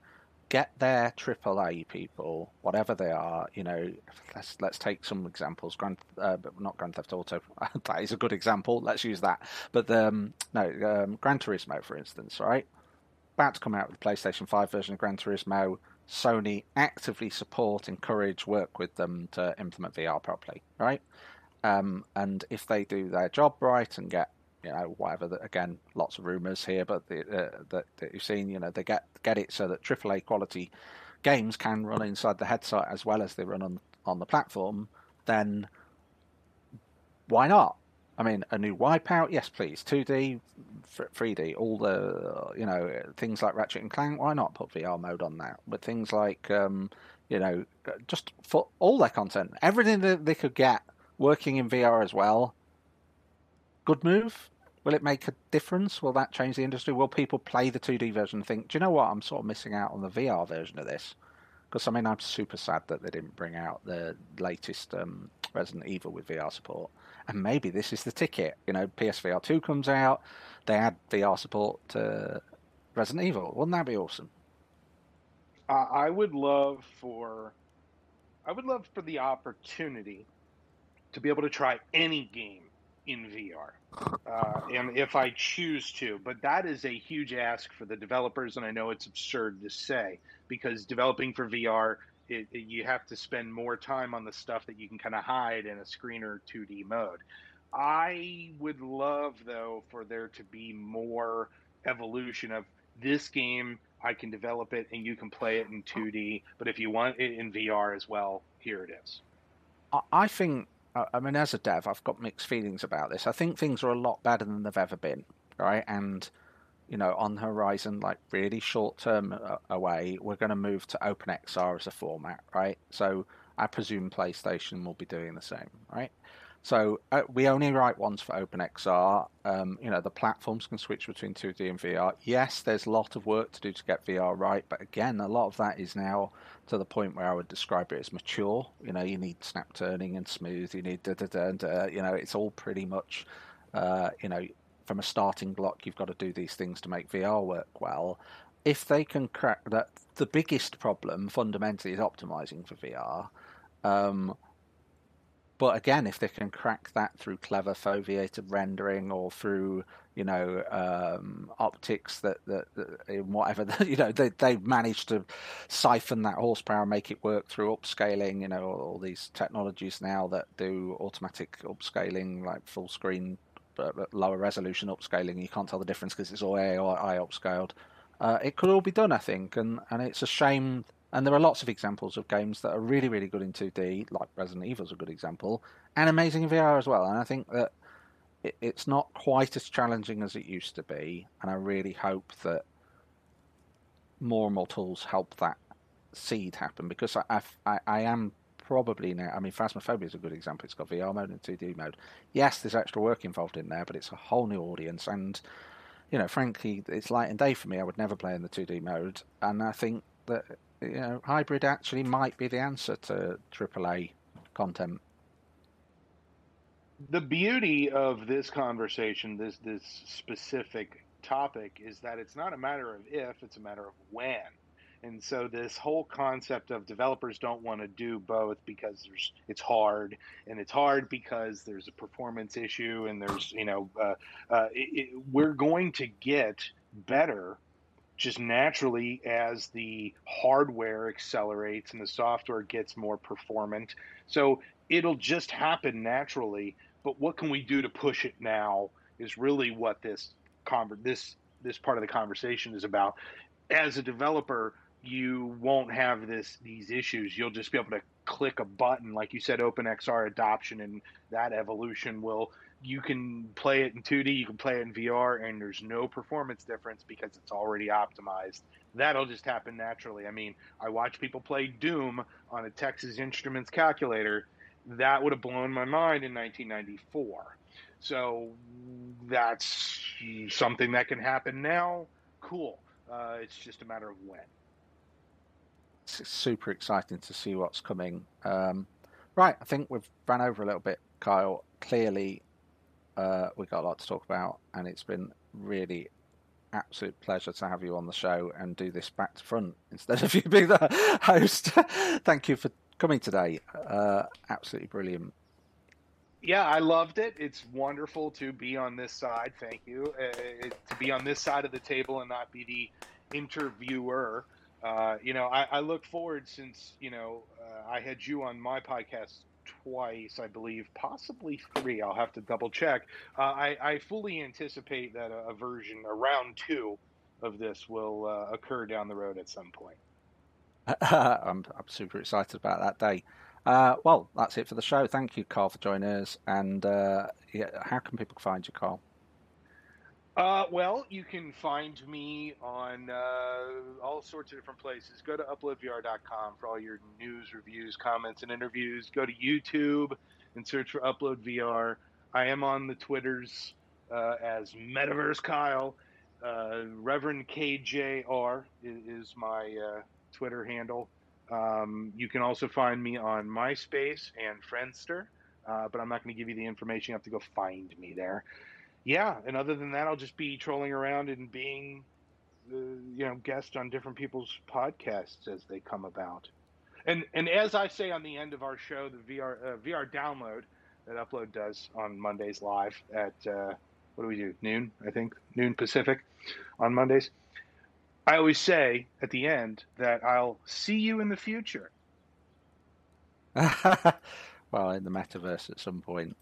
[SPEAKER 1] Get their AAA people, whatever they are. You know, let's let's take some examples. Grand, uh, not Grand Theft Auto. that is a good example. Let's use that. But um, no, um, Gran Turismo, for instance, right? About to come out with the PlayStation Five version of Gran Turismo. Sony actively support, encourage, work with them to implement VR properly, right? Um, and if they do their job right and get you know whatever that again lots of rumors here but the, uh, that, that you've seen you know they get get it so that AAA quality games can run inside the headset as well as they run on on the platform then why not? I mean a new Wipeout yes please. 2D 3D all the you know things like Ratchet and Clank why not put VR mode on that? But things like um, you know just for all their content everything that they could get working in VR as well good move? Will it make a difference? Will that change the industry? Will people play the 2D version and think, do you know what? I'm sort of missing out on the VR version of this? Because, I mean, I'm super sad that they didn't bring out the latest um, Resident Evil with VR support. And maybe this is the ticket. You know, PSVR 2 comes out, they add VR support to Resident Evil. Wouldn't that be awesome?
[SPEAKER 3] I would love for, I would love for the opportunity to be able to try any game in VR. Uh, and if I choose to, but that is a huge ask for the developers, and I know it's absurd to say because developing for VR, it, it- you have to spend more time on the stuff that you can kind of hide in a screener 2D mode. I would love, though, for there to be more evolution of this game. I can develop it and you can play it in 2D, but if you want it in VR as well, here it is.
[SPEAKER 1] I think, I mean, as a dev, I've got mixed feelings about this. I think things are a lot better than they've ever been, right? And, you know, on the horizon, like really short term uh, away, we're going to move to OpenXR as a format, right? So I presume PlayStation will be doing the same, right? So uh, we only write ones for OpenXR. Um, you know, the platforms can switch between 2D and VR. Yes, there's a lot of work to do to get VR right, but again, a lot of that is now to the point where I would describe it as mature. You know, you need snap turning and smooth. You need da da da da. You know, it's all pretty much, uh, you know, from a starting block. You've got to do these things to make VR work well. If they can crack that, the biggest problem fundamentally is optimizing for VR. Um, but again, if they can crack that through clever foveated rendering or through you know um, optics that, that, that in whatever you know they they've managed to siphon that horsepower and make it work through upscaling. You know all, all these technologies now that do automatic upscaling, like full screen, but lower resolution upscaling. You can't tell the difference because it's all AI upscaled. Uh, it could all be done, I think, and, and it's a shame. And there are lots of examples of games that are really, really good in 2D, like Resident Evil is a good example, and amazing in VR as well. And I think that it, it's not quite as challenging as it used to be. And I really hope that more and more tools help that seed happen because I, I, I am probably now. I mean, Phasmophobia is a good example. It's got VR mode and 2D mode. Yes, there's extra work involved in there, but it's a whole new audience. And you know, frankly, it's light and day for me. I would never play in the 2D mode, and I think that you know, hybrid actually might be the answer to AAA content.
[SPEAKER 3] The beauty of this conversation, this this specific topic, is that it's not a matter of if; it's a matter of when. And so this whole concept of developers don't want to do both because there's it's hard, and it's hard because there's a performance issue, and there's you know uh, uh, it, it, we're going to get better just naturally as the hardware accelerates and the software gets more performant. So it'll just happen naturally. But what can we do to push it now is really what this conver- this this part of the conversation is about. As a developer, you won't have this these issues. You'll just be able to click a button, like you said, OpenXR adoption, and that evolution will. You can play it in 2D, you can play it in VR, and there's no performance difference because it's already optimized. That'll just happen naturally. I mean, I watch people play Doom on a Texas Instruments calculator. That would have blown my mind in 1994. So that's something that can happen now. Cool. Uh, it's just a matter of when
[SPEAKER 1] it's super exciting to see what's coming. Um, right, I think we've ran over a little bit, Kyle. Clearly, uh, we've got a lot to talk about, and it's been really absolute pleasure to have you on the show and do this back to front instead of you being the host. Thank you for coming today. Uh, absolutely brilliant.
[SPEAKER 3] Yeah, I loved it. It's wonderful to be on this side. Thank you. Uh, to be on this side of the table and not be the interviewer. Uh, you know, I, I, look forward since you know uh, I had you on my podcast twice, I believe, possibly three. I'll have to double check. Uh, I, I, fully anticipate that a, a, version, a round two of this, will uh, occur down the road at some point.
[SPEAKER 1] I'm, I'm super excited about that day. Uh, well, that's it for the show. Thank you, Carl, for joining us. And yeah, how can people find you, Carl?
[SPEAKER 3] Uh, well, you can find me on uh, all sorts of different places. Go to uploadvr.com for all your news, reviews, comments, and interviews. Go to YouTube and search for Upload VR. I am on the Twitters uh, as Metaverse Kyle. Uh, Reverend KJR is, is my uh, Twitter handle. Um, you can also find me on MySpace and Friendster, uh, but I'm not going to give you the information. You have to go find me there yeah, and other than that, I'll just be trolling around and being, uh, you know, guest on different people's podcasts as they come about. And and as I say on the end of our show, the VR uh, VR download that Upload does on Mondays live at uh, what do we do noon? I think noon Pacific on Mondays. I always say at the end that I'll see you in the future.
[SPEAKER 1] well, in the metaverse at some point,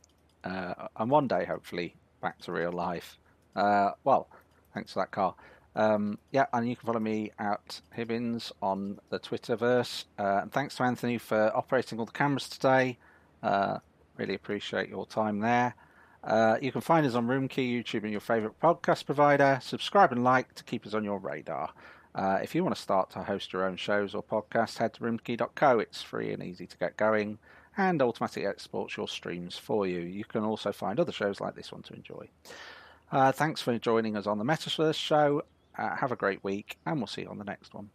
[SPEAKER 1] uh, and one day, hopefully, back to real life. Uh, well, thanks for that, Carl. Um, yeah, and you can follow me at Hibbins on the Twitterverse. Uh, and thanks to Anthony for operating all the cameras today. Uh, really appreciate your time there. Uh, you can find us on Roomkey, YouTube, and your favourite podcast provider. Subscribe and like to keep us on your radar. Uh, if you want to start to host your own shows or podcasts, head to roomkey.co. It's free and easy to get going and automatically exports your streams for you. You can also find other shows like this one to enjoy. Uh, thanks for joining us on the Metaverse show. Uh, have a great week, and we'll see you on the next one.